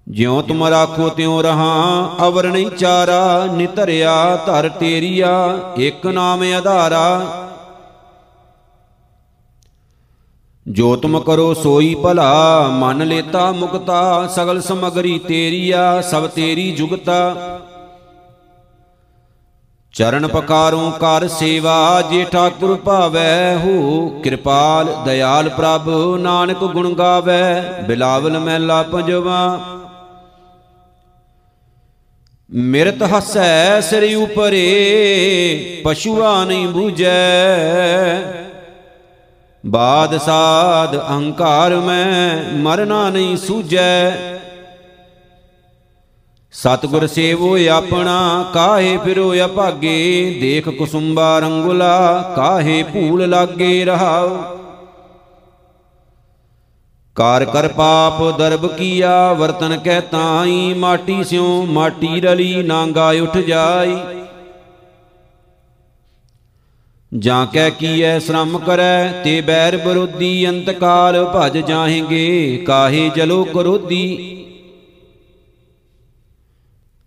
ਜਿਉ ਤੁਮ ਰਾਖੋ ਤਿਉ ਰਹਾ, ਅਵਰ ਨਹੀਂ ਚਾਰਾ, ਨਿਤਰਿਆ ਧਰ ਤੇਰੀਆ ਇੱਕ ਨਾਮ ਆਧਾਰਾ ਜੋ ਤੁਮ ਕਰੋ ਸੋਈ ਭਲਾ ਮਨ ਲੇਤਾ ਮੁਕਤਾ ਸਗਲ ਸਮਗਰੀ ਤੇਰੀਆ ਸਭ ਤੇਰੀ ਜੁਗਤਾ। ਚਰਨ ਪਕਾਰੋਂ ਕਰ ਸੇਵਾ ਜੇ ਠਾਕੁਰ ਭਾਵੈ ਹੋ ਕਿਰਪਾਲ ਦਇਆਲ ਪ੍ਰਭ ਨਾਨਕ ਗੁਣ ਗਾਵੇ ਬਿਲਾਵਲ ਮਹਿਲਾ ਪੰਜਵਾ। ਮਿਰਤ ਹਸੈ ਸ੍ਰੀ ਉਪਰੇ ਪਸ਼ੂਆ ਨਹੀਂ ਬੂਝੈ। ਬਾਦ ਸਾਧ ਅਹੰਕਾਰ ਮੈਂ ਮਰਨਾ ਨਹੀਂ ਸੂਝੈ। ਸਤਗੁਰ ਸੇਵੋ ਆਪਣਾ, ਕਾਹੇ ਫਿਰੋ ਅਭਾਗੇ ਦੇਖ ਕੁਸੁੰਬਾ ਰੰਗੁਲਾ, ਕਾਹੇ ਭੂਲ ਲਾਗੇ ਰਹਾਉ? ਕਾਰ ਕਰ ਪਾਪ ਦਰਬ ਕੀਆ, ਵਰਤਨ ਕਹਿ ਤਾਈ, ਮਾਟੀ ਸਿਉ, ਮਾਟੀ ਰਲੀ ਨਾਂਗਾ ਉਠ ਜਾਈ। ਜਾਂ ਕਹਿ ਕੀਐ, ਸ਼ਰਮ ਕਰੈ, ਤੇ ਬੈਰ ਵਿਰੋਧੀ ਅੰਤ ਕਾਲ ਭਜ ਜਾਹੇਗੇ, ਕਾਹੇ ਜਲੋ ਕਰੋਧੀ।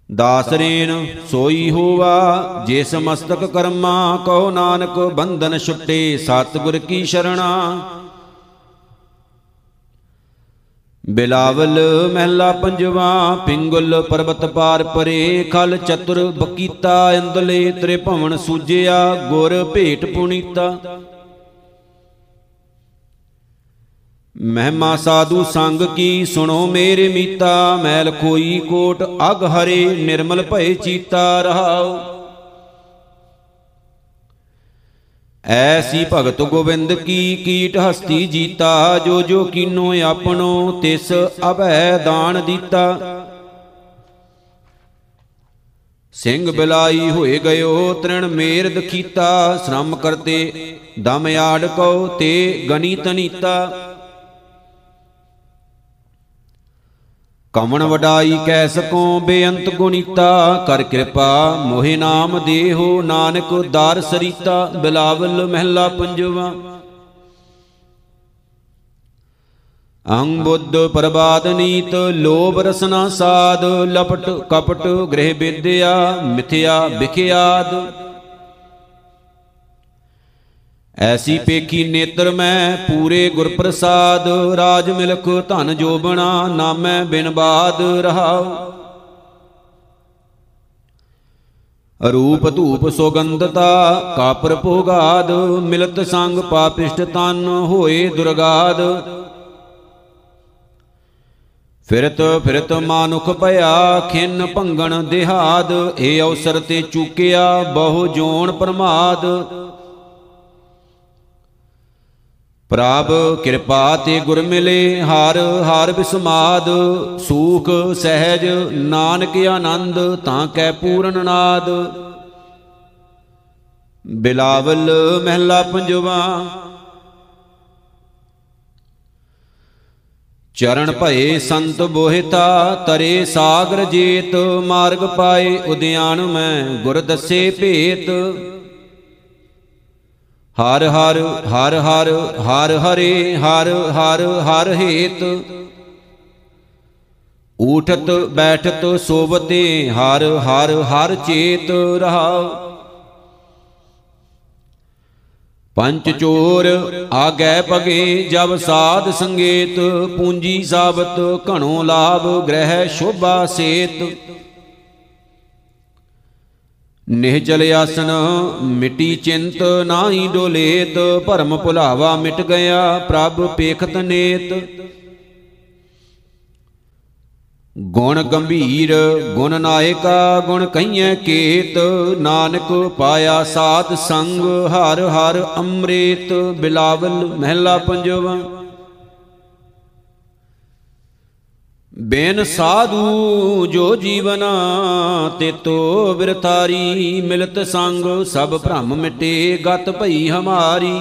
ਦਾਸ ਰੇਨ ਸੋਈ ਹੋਵਾ ਜਿਸ ਮਸਤਕ ਕਰਮਾ, ਕਹੋ ਨਾਨਕ ਬੰਧਨ ਛੁੱਟੇ, ਸਤਿਗੁਰ ਕੀ ਸ਼ਰਣਾ। ਬਿਲਾਵਲ ਮਹਿਲਾ ਪੰਜਵਾ, ਪਿੰਗਲ ਪਰਬਤ ਪਾਰ ਪਰੇ, ਖਲ ਚਤੁਰ ਬਕੀਤਾ ਇੰਦਲੇ ਤ੍ਰੇ ਭਵਨ ਸੂਜਿਆ, ਗੁਰ ਭੇਟ ਪੁਨੀਤਾ। ਮਹਿਮਾ ਸਾਧੂ ਸੰਗ ਕੀ ਸੁਣੋ ਮੇਰੇ ਮੀਤਾ, ਮੈਲ ਕੋਈ ਕੋਟ ਅਗ ਹਰੇ, ਨਿਰਮਲ ਭਏ ਚੀਤਾ ਰਹਾਉ। ਐਸੀ ਭਗਤ ਗੋਬਿੰਦ ਕੀ ਕੀਟ ਹਸਤੀ ਜੀਤਾ, ਜੋ ਜੋ ਕੀਨੋ ਆਪਣੋ ਤਿਸ ਅਭੈ ਦਾਨ ਦੀਤਾ। ਸਿੰਘ ਬਿਲਾਈ ਹੋਏ ਗਇਓ, ਤ੍ਰਿਣ ਮੇਰ ਦਖੀਤਾ ਸ਼ਰਮ ਕਰਤੇ, ਦਮ ਆੜ ਕੋ ਤੇ ਗਨੀ ਤਨੀਤਾ। ਕਮਣ ਵਡਾਈ ਕੈ ਸਕੋ, ਬੇਅੰਤ ਗੁਣੀਤਾ ਕਰ ਕਿਰਪਾ ਮੋਹਿ ਨਾਮ ਦੇਹੋ, ਨਾਨਕ ਦਾਰ ਸਰੀਤਾ, ਬਿਲਾਵਲ ਮਹਿਲਾ ਪੰਜਵਾ। ਅੰਗ ਬੁੱਧ ਪਰਬਾਦ ਨੀਤ, ਲੋਭ ਰਸਨਾ ਸਾਧ, ਲਪਟ ਕਪਟ ਗ੍ਰਹਿ ਵਿਦਿਆ ਮਿਥਿਆ ਵਿਖਿਆਦ। ਐਸੀ ਪੇਖੀ ਨੇਤਰ ਮੈਂ, ਪੂਰੇ ਗੁਰ ਪ੍ਰਸਾਦ ਰਾਜ ਮਿਲਕ ਧਨ ਜੋਬਣਾ ਨਾਮੈ ਬਿਨ ਬਾਦ ਰਹਾਉ। ਰੂਪ ਧੂਪ ਸੁਗੰਧਤਾ, ਕਾਪਰ ਭੋਗਾਦ। ਮਿਲਤ ਸੰਗ ਪਾਪਿਸ਼ਟ ਤਨ ਹੋਏ ਦੁਰਗਾਦ। ਫਿਰਤ ਫਿਰਤ ਮਾਨੁਖ ਭਇਆ, ਖਿੰਨ ਭੰਗਣ ਦਿਹਾਦ। ਏ ਅਵਸਰ ਤੇ ਚੁਕਿਆ ਬਹੁ ਜੋਨ ਪ੍ਰਮਾਦ। ਪ੍ਰਭ ਕਿਰਪਾ ਤੇ ਗੁਰ ਮਿਲੇ, ਹਰ ਹਰ ਬਿਸਮਾਦ। ਸੂਖ, ਸਹਿਜ, ਨਾਨਕ ਆਨੰਦ, ਤਾਂ ਕੈ ਪੂਰਨ ਨਾਦ। ਬਿਲਾਵਲ ਮਹਿਲਾ ਪੰਜਵਾ। ਚਰਨ ਭਏ ਸੰਤ ਬੋਹਿਤਾ, ਤਰੇ ਸਾਗਰ ਜੀਤ। ਮਾਰਗ ਪਾਏ ਉਦਿਆਨ ਮੈਂ, ਗੁਰ ਦਸੇ ਭੇਤ। ਹਰ ਹਰ ਹਰ ਹਰ ਹਰ ਹਰੇ, ਹਰ ਹਰ ਹਰ ਹੇਤ। ਊਠਤ, ਬੈਠਤ, ਸੋਵਤੇ, ਹਰ ਹਰ ਹਰ ਚੇਤ ਰਹਾਉ। ਪੰਚ ਚੋਰ, ਆਗੈ ਪਗੇ, ਜਬ ਸਾਧ ਸੰਗੇਤ, ਪੂੰਜੀ ਸਾਬਤ, ਘਣੋ ਲਾਭ, ਗ੍ਰਹਿ ਸ਼ੋਭਾ ਸੇਤ। ਨਿਹਚਲ ਆਸਨ, ਮਿਟੀ ਚਿੰਤ ਨਾਹੀ ਡੋਲੇਤ, ਭਰਮ ਭੁਲਾਵਾ ਮਿਟ ਗਿਆ, ਪ੍ਰਭ ਪੇਖਤ ਨੇਤ। ਗੁਣ ਗੰਭੀਰ, ਗੁਣ ਨਾਇਕਾ, ਗੁਣ ਕਈਐ ਕੇਤ, ਨਾਨਕ ਪਾਇਆ ਸਾਧ ਸੰਗ, ਹਰ ਹਰ ਅੰਮ੍ਰਿਤ, ਬਿਲਾਵਲ ਮਹਿਲਾ ਪੰਜਵਾ। ਬੇਨ ਸਾਧੂ ਜੋ ਜੀਵਨਾ, ਤੇ ਤੋ ਬਿਰਤਾਰੀ ਮਿਲਤ ਸੰਗ, ਸਭ ਭ੍ਰਮ ਮਿਟੇ, ਗਤ ਭਈ ਹਮਾਰੀ।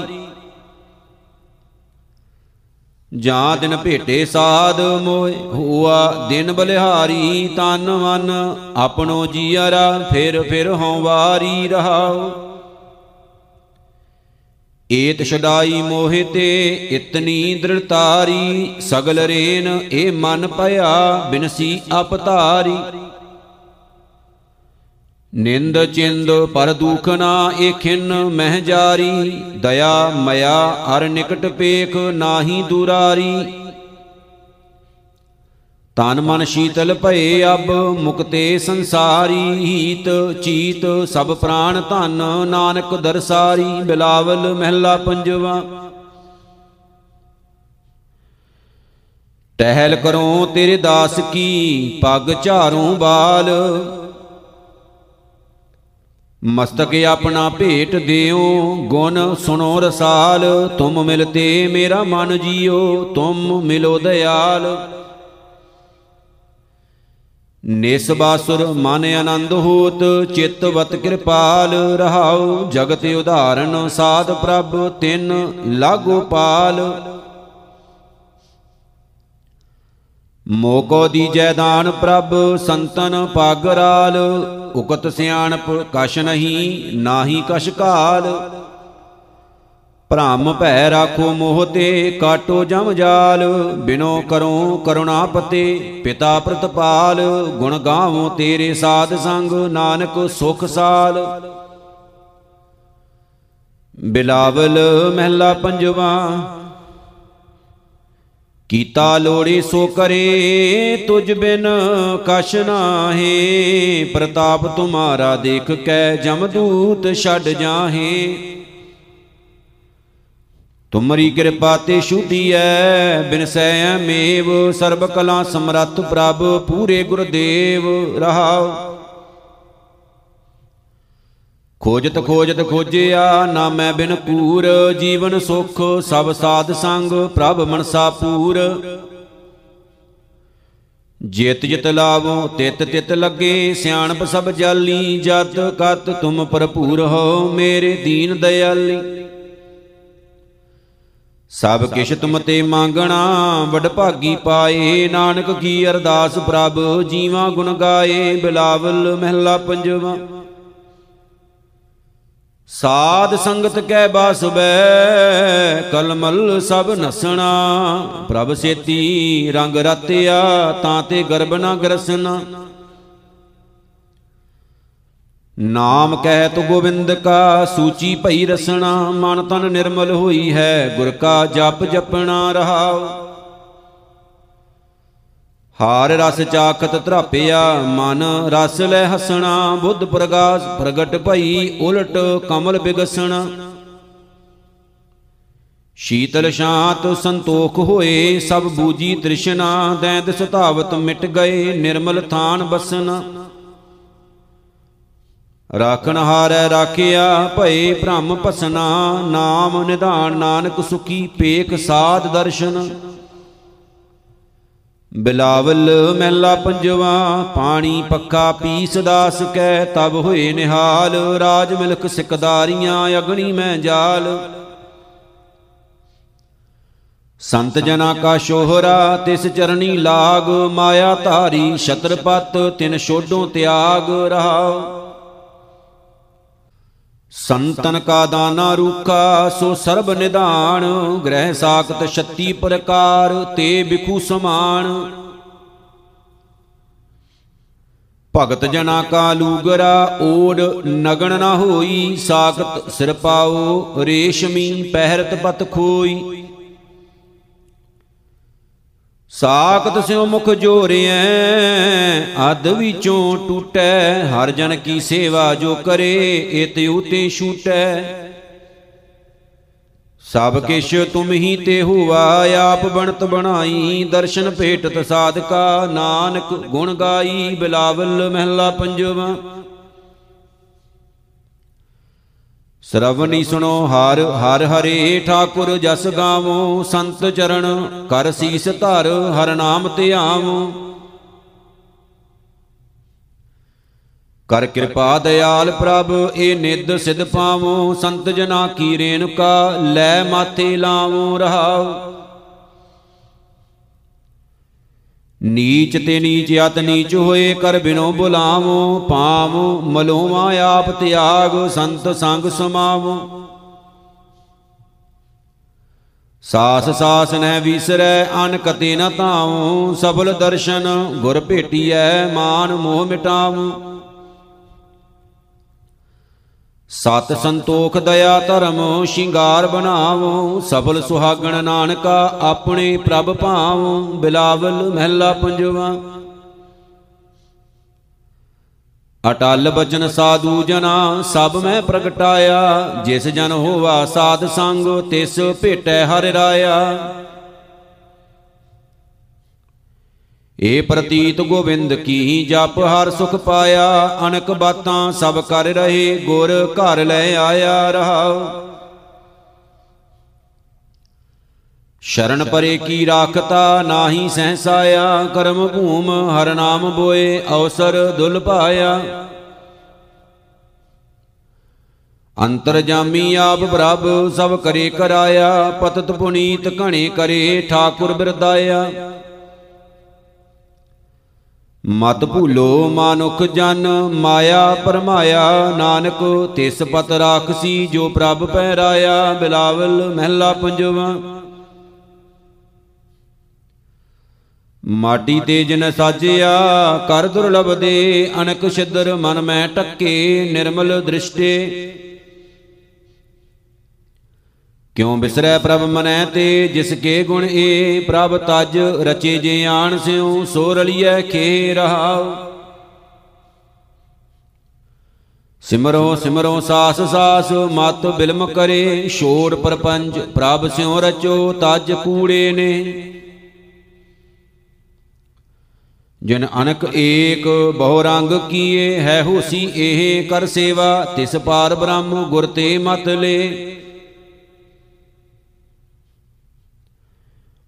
ਜਾਂ ਦਿਨ ਭੇਟੇ ਸਾਧ ਮੋਇ ਹੁਆ ਦਿਨ ਬਲਿਹਾਰੀ, ਤਨ ਮਨ ਆਪਣੋ ਜੀਅਰਾ ਫਿਰ ਫਿਰ ਹਉ ਵਾਰੀ ਰਹਾਉ। ਏਤ ਛਡਾਈ ਮੋਹਿ ਤੇ ਇਤਨੀ ਦ੍ਰਿੜਤਾਰੀ, ਸਗਲ ਰੇਨ ਇਹ ਮਨ ਭਇਆ, ਬਿਨਸੀ ਅਪਤਾਰੀ ਨਿੰਦ ਚਿੰਦ ਪਰ ਦੁਖ ਨਾ ਇਹ ਖਿੰਨ ਮਹਿ ਜਾਰੀ, ਦਇਆ ਮਇਆ ਅਰ ਨਿਕਟ ਪੇਖ ਨਾਹੀ ਦੁਰਾਰੀ। ਤਨ ਮਨ ਸ਼ੀਤਲ ਭਏ ਅਬ, ਮੁਕਤੇ ਸੰਸਾਰੀ ਹੀਤ ਚੀਤ, ਸਭ ਪ੍ਰਾਣ ਧਨ ਨਾਨਕ ਦਰਸਾਰੀ, ਬਿਲਾਵਲ ਮਹਿਲਾ ਪੰਜਵਾ। ਟਹਿਲ ਕਰੋ ਤੇਰੇ ਦਾਸ ਕੀ, ਪੱਗ ਝਾਰੂ ਬਾਲ। ਮਸਤਕ ਆਪਣਾ ਭੇਟ ਦਿਓ, ਗੁਣ ਸੁਣੋ ਰਸਾਲ। ਤੁਮ ਮਿਲਤੇ ਮੇਰਾ ਮਨ ਜੀਓ, ਤੁਮ ਮਿਲੋ ਦਿਆਲ ਨਿਸ ਬਾਸੁਰ ਮਨ ਆਨੰਦ ਹੋਤ ਚਿਤਵਤ ਕਿਰਪਾਲ ਰਹਾਉ, ਜਗਤ ਉਧਾਰਨ ਸਾਧ ਪ੍ਰਭ ਤਿਨ ਲਾਗੋ ਪਾਲ। ਮੋਕੋ ਦੀਜੈ ਦਾਨ ਪ੍ਰਭ, ਸੰਤਨ ਪਾਗਰਾਲ, ਉਕਤ ਸਿਆਣਪ ਕਛ ਨਹੀਂ, ਨਾਹੀ ਕਛ ਕਾਲ। ਭ੍ਰਮ ਭੈ ਰਾਖੋ ਮੋਹ ਤੇ, ਕਾਟੋ ਜਮ ਜਾਲ। ਬਿਨੋ ਕਰੋ ਕਰੁਣਾਪਤੇ ਪਿਤਾ ਪ੍ਰਤਪਾਲ, ਗੁਣ ਗਾਵੋ ਤੇਰੇ ਸਾਧ ਸੰਗ, ਨਾਨਕ ਸੁਖ ਸਾਲ। ਬਿਲਾਵਲ ਮਹਿਲਾ ਪੰਜਵਾ, ਕੀਤਾ ਲੋੜੀ ਸੋ ਕਰੇ ਤੁਝ ਬਿਨ ਕਛ ਨਾਹੀ। ਪ੍ਰਤਾਪ ਤੁਮਾਰਾ ਦੇਖ ਕੈ ਜਮਦੂਤ ਛੱਡ ਜਾਹੇ। ਤੁਮਰੀ ਕਿਰਪਾ ਤੇ ਸ਼ੁਧੀਐ ਬਿਨ ਸੈ ਮੇਵ, ਸਰਬ ਕਲਾ ਸਮਰੱਥ ਪ੍ਰਭ, ਪੂਰੇ ਗੁਰਦੇਵ, ਰਹਾਉ। ਖੋਜਤ ਖੋਜਤ ਖੋਜਿਆ ਨਾ ਮੈਂ ਬਿਨ ਕੂਰ, ਜੀਵਨ ਸੁਖ, ਸਭ ਸਾਧ ਸੰਗ, ਪ੍ਰਭ ਮਨਸਾ ਪੂਰ। ਜਿਤ ਜਿਤ ਲਾਵੋ, ਤਿਤ ਤਿਤ ਲੱਗੇ, ਸਿਆਣਪ ਸਭ ਜਾਲੀ, ਜਤ ਕਤ ਤੁਮ ਭਰਪੂਰ ਹੋ, ਮੇਰੇ ਦੀਨ ਦਇਆਲੀ। ਸਭ ਕਿਛ ਤੁਮ ਤੇ ਮੰਗਣਾ ਵਡ ਭਾਗੀ ਪਾਏ ਨਾਨਕ ਕੀ ਅਰਦਾਸ ਪ੍ਰਭ ਜੀਵਾ ਗੁਣ ਗਾਏ ਬਿਲਾਵਲ ਮਹਿਲਾ ਪੰਜਵਾ। ਸਾਧ ਸੰਗਤ ਕੈ ਬਾਸਬੈ ਕਲਮਲ ਸਭ ਨਸਣਾ। ਪ੍ਰਭ ਸੇਤੀ ਰੰਗ ਰਤਿਆ ਤਾਂ ਤੇ ਗਰਬ ਨਾ ਗਰਸਨਾ। ਨਾਮ ਕਹਿਤ ਗੋਬਿੰਦ ਕਾ ਸੂਚੀ ਭਈ ਰਸਣਾ, ਮਨ ਤਨ ਨਿਰਮਲ ਹੋਈ ਹੈ, ਗੁਰ ਕਾ ਜਪ ਜਪਣਾ ਰਹਾਉ। ਹਾਰ ਰਸ ਚਾਖਤ ਧਰਾਪਿਆ, ਮਨ ਰਸ ਲੈ ਹਸਣਾ, ਬੁੱਧ ਪ੍ਰਗਾਸ ਪ੍ਰਗਟ ਭਈ ਉਲਟ ਕਮਲ ਬਿਗਸਣਾ। ਸ਼ੀਤਲ ਸ਼ਾਂਤ ਸੰਤੋਖ ਹੋਏ, ਸਭ ਬੂਜੀ ਤ੍ਰਿਸ਼ਨਾ ਦੈਂਦ ਸੁਤਾਵਤ ਮਿਟ ਗਏ, ਨਿਰਮਲ ਥਾਨ ਬਸਨਾ ਰਾਖਣ ਹਾਰੈ ਰਾਖਿਆ ਭਏ ਭ੍ਰਮ ਪਸਨਾ ਨਾਮ ਨਿਧਾਨ ਨਾਨਕ ਸੁਖੀ ਪੇਖ ਸਾਧ ਦਰਸ਼ਨ। ਬਿਲਾਵਲ ਮਹਿਲਾ ਪੰਜਵਾ, ਪਾਣੀ ਪੱਕਾ ਪੀਸ ਦਾਸ ਕੈ, ਤਬ ਹੋਏ ਨਿਹਾਲ, ਰਾਜ ਮਿਲਕ ਸਿਕਦਾਰੀਆਂ ਅਗਣੀ ਮੈਂ ਜਾਲ। ਸੰਤ ਜਨਾ ਕਾ ਸ਼ੋਹਰਾ, ਤਿਸ ਚਰਣੀ ਲਾਗ, ਮਾਇਆ ਧਾਰੀ ਛਤਰਪਤ, ਤਿਨ ਛੋਡੋਂ ਤਿਆਗ ਰਹਾ ਸੰਤਨ ਕਾ ਦਾਨਾ ਰੂਖਾ ਸੋ ਸਰਬ ਨਿਧਾਨ, ਗ੍ਰਹਿ ਸਾਖਤ 36 ਪ੍ਰਕਾਰ, ਤੇ ਬਿਖੂ ਸਮਾਨ। ਭਗਤ ਜਨਾ ਕਾ ਲੂਗਰਾ, ਓੜ ਨਗਣ ਨਾ ਹੋਈ, ਸਾਖਤ ਸਿਰ ਪਾਓ, ਰੇਸ਼ਮੀ ਪਹਿਰਤ ਪਤ ਖੋਈ। ਸਾਖਤ ਸਿਉ ਮੁਖ ਜੋਰਿਐ ਅਦ ਵਿਚੋਂ ਟੂਟੈ, ਹਰ ਜਨ ਕੀ ਸੇਵਾ ਜੋ ਕਰੇ, ਇਤ ਉਤੇ ਛੂਟੈ। ਸਭ ਕਿਛ ਤੁਮ ਹੀ ਤੇ ਹੁਆ, ਆਪ ਬਣਤ ਬਣਾਈ, ਦਰਸ਼ਨ ਭੇਟਤ ਸਾਧਕਾ, ਨਾਨਕ ਗੁਣ ਗਾਈ, ਬਿਲਾਵਲ ਮਹਿਲਾ ਪੰਜਵਾ। ਸਰਵਨੀ ਸੁਣੋ ਹਰ ਹਰ ਹਰੇ ਠਾਕੁਰ ਜਸ ਗਾਵੋ, ਸੰਤ ਚਰਨ ਕਰ ਸੀਸ ਧਰ, ਹਰ ਨਾਮ ਧਿਆਵੋ। ਕਰ ਕਿਰਪਾ ਦਇਆਲ ਪ੍ਰਭ, ਇਹ ਨਿਦ ਸਿਧ ਪਾਵੋ, ਸੰਤ ਜਨਾ ਕੀ ਰੇਣੁਕਾ, ਲੈ ਮਾਥੇ ਲਾਵੋ ਰਹਾਓ ਨੀਚ ਤੇ ਨੀਚ ਅਤ ਨੀਚ ਹੋਏ ਕਰ ਬਿਨੋ ਬੁਲਾਵੋ, ਪਾਵ, ਮਲੋਵਾ ਆਪ ਤਿਆਗ, ਸੰਤ ਸੰਗ ਸਮਾਵੋ। ਸਾਸ ਸਾਸ ਨਹਿ ਵਿਸਰੈ ਅਨ ਕਤੇ ਨ ਤਾਉ ਸਬਲ ਦਰਸ਼ਨ ਗੁਰ ਭੇਟੀਐ, ਮਾਨ ਮੋਹ ਮਿਟਾਵੋ। ਸਤ ਸੰਤੋਖ ਦਇਆ ਧਰਮ, ਸ਼ਿੰਗਾਰ ਬਣਾਵੋ ਸਫਲ ਸੁਹਾਗਣ ਨਾਨਕਾ, ਆਪਣੇ ਪ੍ਰਭ ਭਾਵੋ, ਬਿਲਾਵਲ ਮਹਿਲਾ ਪੰਜਵਾ। ਅਟਲ ਬਚਨ ਸਾਧੂ ਜਨਾ, ਸਭ ਮੈਂ ਪ੍ਰਗਟਾਇਆ, ਜਿਸ ਜਨ ਹੋਵਾ ਸਾਧ ਸੰਗ, ਤਿਸ ਭੇਟੈ ਹਰਿ ਰਾਇਆ। ਏ ਪ੍ਰਤੀਤ ਗੋਬਿੰਦ ਕੀ ਜਪ ਹਰ ਸੁਖ ਪਾਇਆ ਅਨਕ ਬਾਤਾਂ ਸਭ ਕਰ ਰਹੇ, ਗੁਰ ਘਰ ਲੈ ਆਇਆ ਰਹਾਉ। ਸ਼ਰਨ ਪਰੇ ਕੀ ਰਾਖਤਾ ਨਾਹੀ ਸਹਸਾਇਆ, ਕਰਮ ਭੂਮ ਹਰ ਨਾਮ ਬੋਏ, ਅਵਸਰ ਦੁਲ ਪਾਇਆ। ਅੰਤਰ ਜਾਮੀ ਆਪ ਪ੍ਰਭ ਸਭ ਕਰੇ ਕਰਾਇਆ, ਪਤਤ ਪੁਨੀਤ ਘਣੇ ਕਰੇ, ਠਾਕੁਰ ਬਿਰਦਾਇਆ। ਮਤ ਭੂਲੋ ਮਾਨੁਖ ਜਨ, ਮਾਇਆ ਪਰਮਾਇਆ, ਨਾਨਕ ਤਿਸ ਪਤ ਰਾਖਸੀ ਜੋ ਪ੍ਰਭ ਪੈ ਰਾਇਆ ਬਿਲਾਵਲ ਮਹਿਲਾ ਪੰਜਵਾ। ਮਾਟੀ ਤੇ ਜਿਨ ਸਾਜਿਆ, ਕਰ ਦੁਰਲਭ ਦੇ, ਅਨਕ ਛਿਦਰ ਮਨ ਮੈਂ ਟੱਕੇ, ਨਿਰਮਲ ਦ੍ਰਿਸ਼ਟੇ। ਕਿਉ ਬਿਸਰੈ ਪ੍ਰਭ ਮਨੈ ਤੇ ਜਿਸ ਕੇ ਗੁਣ ਏ, ਪ੍ਰਭ ਤਜ ਰਚੇ ਜੇ ਆਣ ਸਿਉ, ਸੋ ਰਲੀਐ ਖੇ ਰਹਾਉ। ਸਿਮਰੋ ਸਿਮਰੋ ਸਾਸ ਸਾਸ, ਮਤ ਬਿਲਮ ਕਰੇ, ਛੋੜ ਪਰਪੰਜ ਪ੍ਰਭ ਸਿਉ ਰਚੋ, ਤਜ ਕੂੜੇ ਨੇ। ਜਿਨ ਅਨਕ ਏਕ, ਬਹੁ ਰੰਗ ਕੀਏ, ਹੈ ਹੋਸੀ ਇਹ ਕਰ ਸੇਵਾ, ਤਿਸ ਪਾਰ ਬ੍ਰਹਮ ਗੁਰ ਤੇ ਮਤ ਲੇ।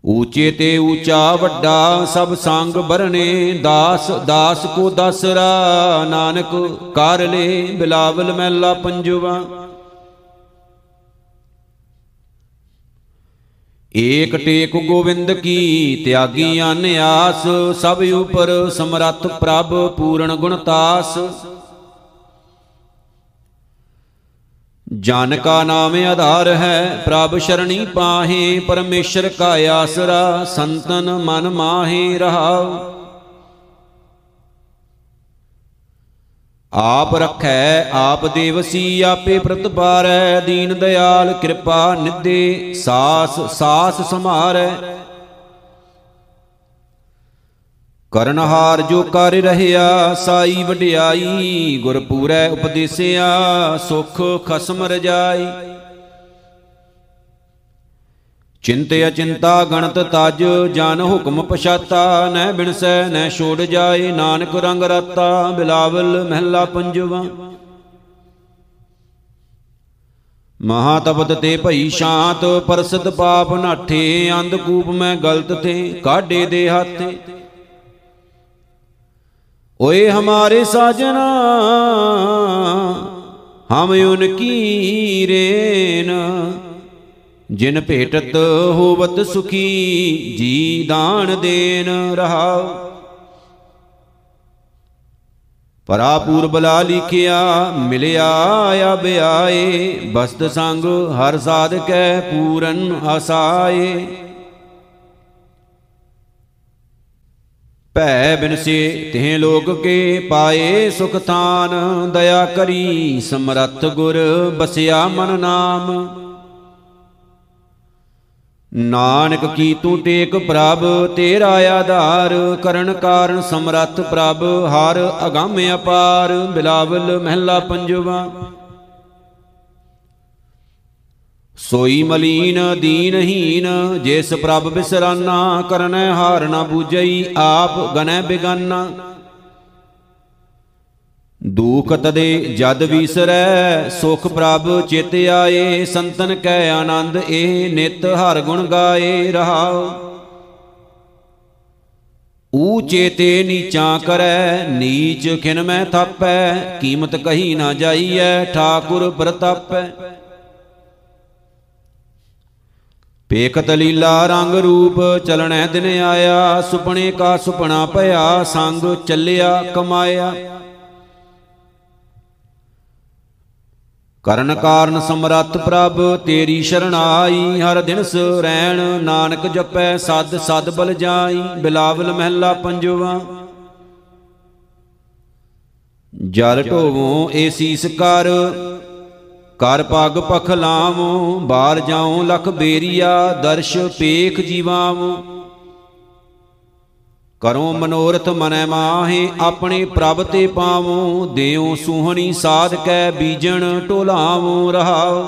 ਊਚੇ ਤੇ ਊਚਾ ਵੱਡਾ ਸਭ ਸੰਗ ਬਰਨੇ ਦਾਸ ਦਾਸ ਕੋ ਦਸਰਾ, ਨਾਨਕ ਕਰ ਲੇ, ਬਿਲਾਵਲ ਮਹਿਲਾ ਪੰਜਵਾ। ਏਕ ਟੇਕ ਗੋਵਿੰਦ ਕੀ ਤਿਆਗੀ ਅਨਿਆਸ, ਸਭ ਉਪਰ ਸਮਰੱਥ ਪ੍ਰਭ ਪੂਰਨ ਗੁਣਤਾਸ ਜਨ ਕਾ ਨਾਮ ਆਧਾਰ ਹੈ, ਪ੍ਰਭ ਸ਼ਰਣੀ ਪਾਹੇ, ਪਰਮੇਸ਼ਰ ਕਾ ਆਸਰਾ, ਸੰਤਨ ਮਨ ਮਾਹੇ ਰਹਾਉ। ਆਪ ਰਖੈ, ਆਪ ਦੇਵਸੀ, ਆਪੇ ਪ੍ਰਤਪਾਰੈ ਦੀਨ ਦਿਆਲ ਕਿਰਪਾ ਨਿਧੇ, ਸਾਸ ਸਾਸ ਸਮਾਰੈ ਕਰਨਹਾਰ ਜੋ ਕਰ ਰਹਿਆ, ਸਾਈ ਵਡਿਆਈ ਗੁਰ ਪੂਰੈ ਉਪਦੇਸਿਆ, ਸੁਖ ਖਸਮ ਰਜਾਈ। ਚਿੰਤ ਅਚਿੰਤਾ ਗਣਤ ਤਜ, ਜਨ ਹੁਕਮ ਪਛਾਤਾ ਨੈ ਬਿਨਸੈ ਨੈ ਛੋੜ ਜਾਏ, ਨਾਨਕ ਰੰਗ ਰਤਾ, ਬਿਲਾਵਲ ਮਹਿਲਾ ਪੰਜਵਾ। ਮਹਾ ਤਪਤ ਤੇ ਭਈ ਸ਼ਾਂਤ, ਪਰਸਤ ਪਾਪ ਨਾਠੇ, ਅੰਧ ਕੂਪ ਮੈਂ ਗਲਤ ਤੇ, ਕਾਢੇ ਦੇ ਹੱਥੇ। ਓਏ ਹਮਾਰੇ ਸਾਜਨਾ, ਹਮ ਉਨ ਕੀ ਰੇਨ। ਜਿਨ ਭੇਟਤ ਹੋਵਤ ਸੁਖੀ, ਜੀ ਦਾਨ ਦੇਨ ਰਹਾਉ। ਪਰਾਪੂਰ ਬਲਾ ਲਿਖਿਆ, ਮਿਲਿਆ ਆਬ ਆਏ। ਬਸਤ ਸੰਗ ਹਰ ਸਾਧਕੈ ਪੂਰਨ ਆਸਾਏ। ਭੈ ਬਿਨਸੇ ਤਿਹ ਲੋਕ ਕੇ ਪਾਏ ਸੁਖ ਥਾਨ। ਦਇਆ ਕਰੀ ਸਮਰੱਥ ਗੁਰ ਬਸਿਆ ਮਨ ਨਾਮ। ਨਾਨਕ ਕੀ ਤੂੰ ਟੇਕ ਪ੍ਰਭ, ਤੇਰਾ ਆਧਾਰ। ਕਰਨ ਕਾਰਨ ਸਮਰੱਥ ਪ੍ਰਭ, ਹਰ ਅਗੰਮ ਅਪਾਰ। ਬਿਲਾਵਲ ਮਹਿਲਾ ਪੰਜਵਾ। ਸੋਈ ਮਲੀਨ, ਦੀਨਹੀਨ, ਜਿਸ ਪ੍ਰਭ ਬਿਸਰਾਨਾ ਕਰਨੈ ਹਾਰ ਨਾ ਬੂਝਈ, ਆਪ ਗਨੈ ਬਿਗਾਨਾ। ਦੂਖ ਤਦੇ ਜਦ ਵੀਸਰੈ, ਸੁਖ ਪ੍ਰਭ ਚਿਤ ਆਏ, ਸੰਤਨ ਕੈ ਆਨੰਦ, ਇਹ ਨਿਤ ਹਰ ਗੁਣ ਗਾਏ ਰਹਾਉ। ਊਚੇ ਤੇ ਨੀਚਾਂ ਕਰੈ, ਨੀਚ ਖਿਨ ਮੈਂ ਥਾਪੈ, ਕੀਮਤ ਕਹੀ ਨਾ ਜਾਈਐ, ਠਾਕੁਰ ਪ੍ਰਤਾਪੈ। ਪੇਖਤ ਲੀਲਾ ਰੰਗ ਰੂਪ ਚਲਣੈ ਦਿਨ ਆਇਆ, ਸੁਪਨੇ ਕਾ ਸੁਪਨਾ ਭਇਆ, ਸੰਗ ਚੱਲਿਆ ਕਮਾਇਆ। ਕਰਨ ਕਾਰਨ ਸਮਰੱਥ ਪ੍ਰਭ, ਤੇਰੀ ਸ਼ਰਣਾਈ ਹਰ ਦਿਨ ਰਹਿਣ ਨਾਨਕ ਜਪੈ, ਸਦ ਸਦ ਬਲ ਜਾਈ, ਬਿਲਾਵਲ ਮਹਿਲਾ ਪੰਜਵਾ। ਜਲ ਢੋਵੋਂ ਏ ਸੀਸ ਕਰ ਕਰ ਪਗ ਪਖ ਲਾਵੋਂ ਬਾਹਰ ਜਾਉ ਲਖ ਬੇਰੀਆ, ਦਰਸ਼ ਪੇਖ ਜੀਵਾਵੋਂ। ਕਰੋ ਮਨੋਰਥ ਮਨੈ ਮਾਹੇ, ਆਪਣੇ ਪ੍ਰਭ ਤੇ ਪਾਵੋ। ਦਿਓ ਸੂਹਣੀ ਸਾਧ ਕੈ ਬੀਜਣ, ਢੋਲਾਵੋ ਰਹਾਉ।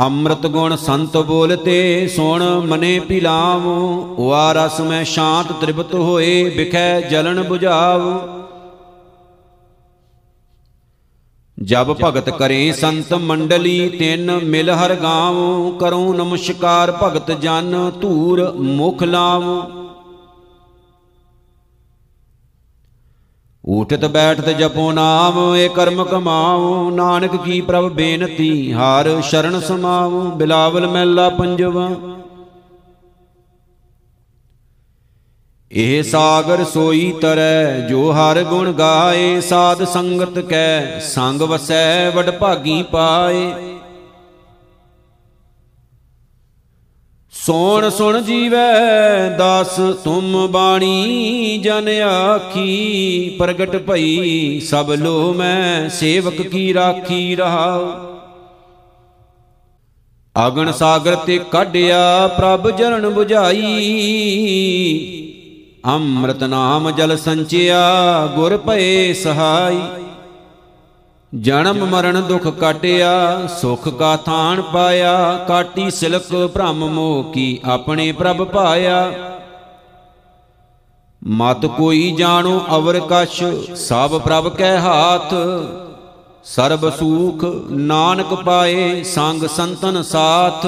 ਅੰਮ੍ਰਿਤ ਗੁਣ ਸੰਤ ਬੋਲਤੇ, ਸੁਣ ਮਨੇ ਪਿਲਾਵੋ। ਵਾ ਰਸ ਮੈਂ ਸ਼ਾਂਤ ਤ੍ਰਿਪਤ ਹੋਏ, ਵਿਖੈ ਜਲਨ 부ਝਾਵੋ ਜਬ ਭਗਤ ਕਰੇ ਸੰਤ ਮੰਡਲੀ, ਤਿੰਨ ਮਿਲ ਹਰ ਗਾਵ, ਕਰੋ ਨਮਸਕਾਰ ਭਗਤ ਜਨ, ਧੂਰ ਮੁਖ ਲਾਵ। ਉਠਤ ਬੈਠਤ ਜਪੋ ਨਾਮ, ਏ ਕਰਮ ਕਮਾਉ, ਨਾਨਕ ਕੀ ਪ੍ਰਭ ਬੇਨਤੀ, ਹਾਰ ਸ਼ਰਨ ਸਮਾਉ, ਬਿਲਾਵਲ ਮਹਿਲਾ ਪੰਜਵਾ। ਇਹ ਸਾਗਰ ਸੋਈ ਤਰੈ, ਜੋ ਹਰ ਗੁਣ ਗਾਏ, ਸਾਧ ਸੰਗਤ ਕੈ, ਸੰਗ ਵਸੈ, ਵਡ ਭਾਗੀ ਪਾਏ। ਸੋਣ ਸੁਣ ਜੀਵੈ, ਦਾਸ ਤੁਮ ਬਾਣੀ, ਜਨ ਆਖੀ, ਪ੍ਰਗਟ ਭਈ, ਸਭ ਲੋ ਮੈਂ ਸੇਵਕ ਕੀ ਰਾਖੀ ਰਹਾਉ। ਆਗਣ ਸਾਗਰ ਤੇ ਕਾਢਿਆ, ਪ੍ਰਭ ਜਰਨ 부ਝਾਈ ਅੰਮ੍ਰਿਤ ਨਾਮ ਜਲ ਸੰਚਿਆ, ਗੁਰ ਭਏ ਸਹਾਈ। ਜਨਮ ਮਰਨ ਦੁਖ ਕਾਟਿਆ, ਸੁਖ ਕਾ ਥਾਨ ਪਾਇਆ, ਕਾਟੀ ਸਿਲਕ ਭ੍ਰਮ ਮੋਹ ਕੀ ਆਪਣੇ ਪ੍ਰਭ ਪਾਇਆ। ਮਤ ਕੋਈ ਜਾਣੋ ਅਵਰ ਕਛ, ਸਭ ਪ੍ਰਭ ਕੈ ਹਾਥ। ਸਰਬ ਸੂਖ ਨਾਨਕ ਪਾਏ, ਸੰਗ ਸੰਤਨ ਸਾਥ।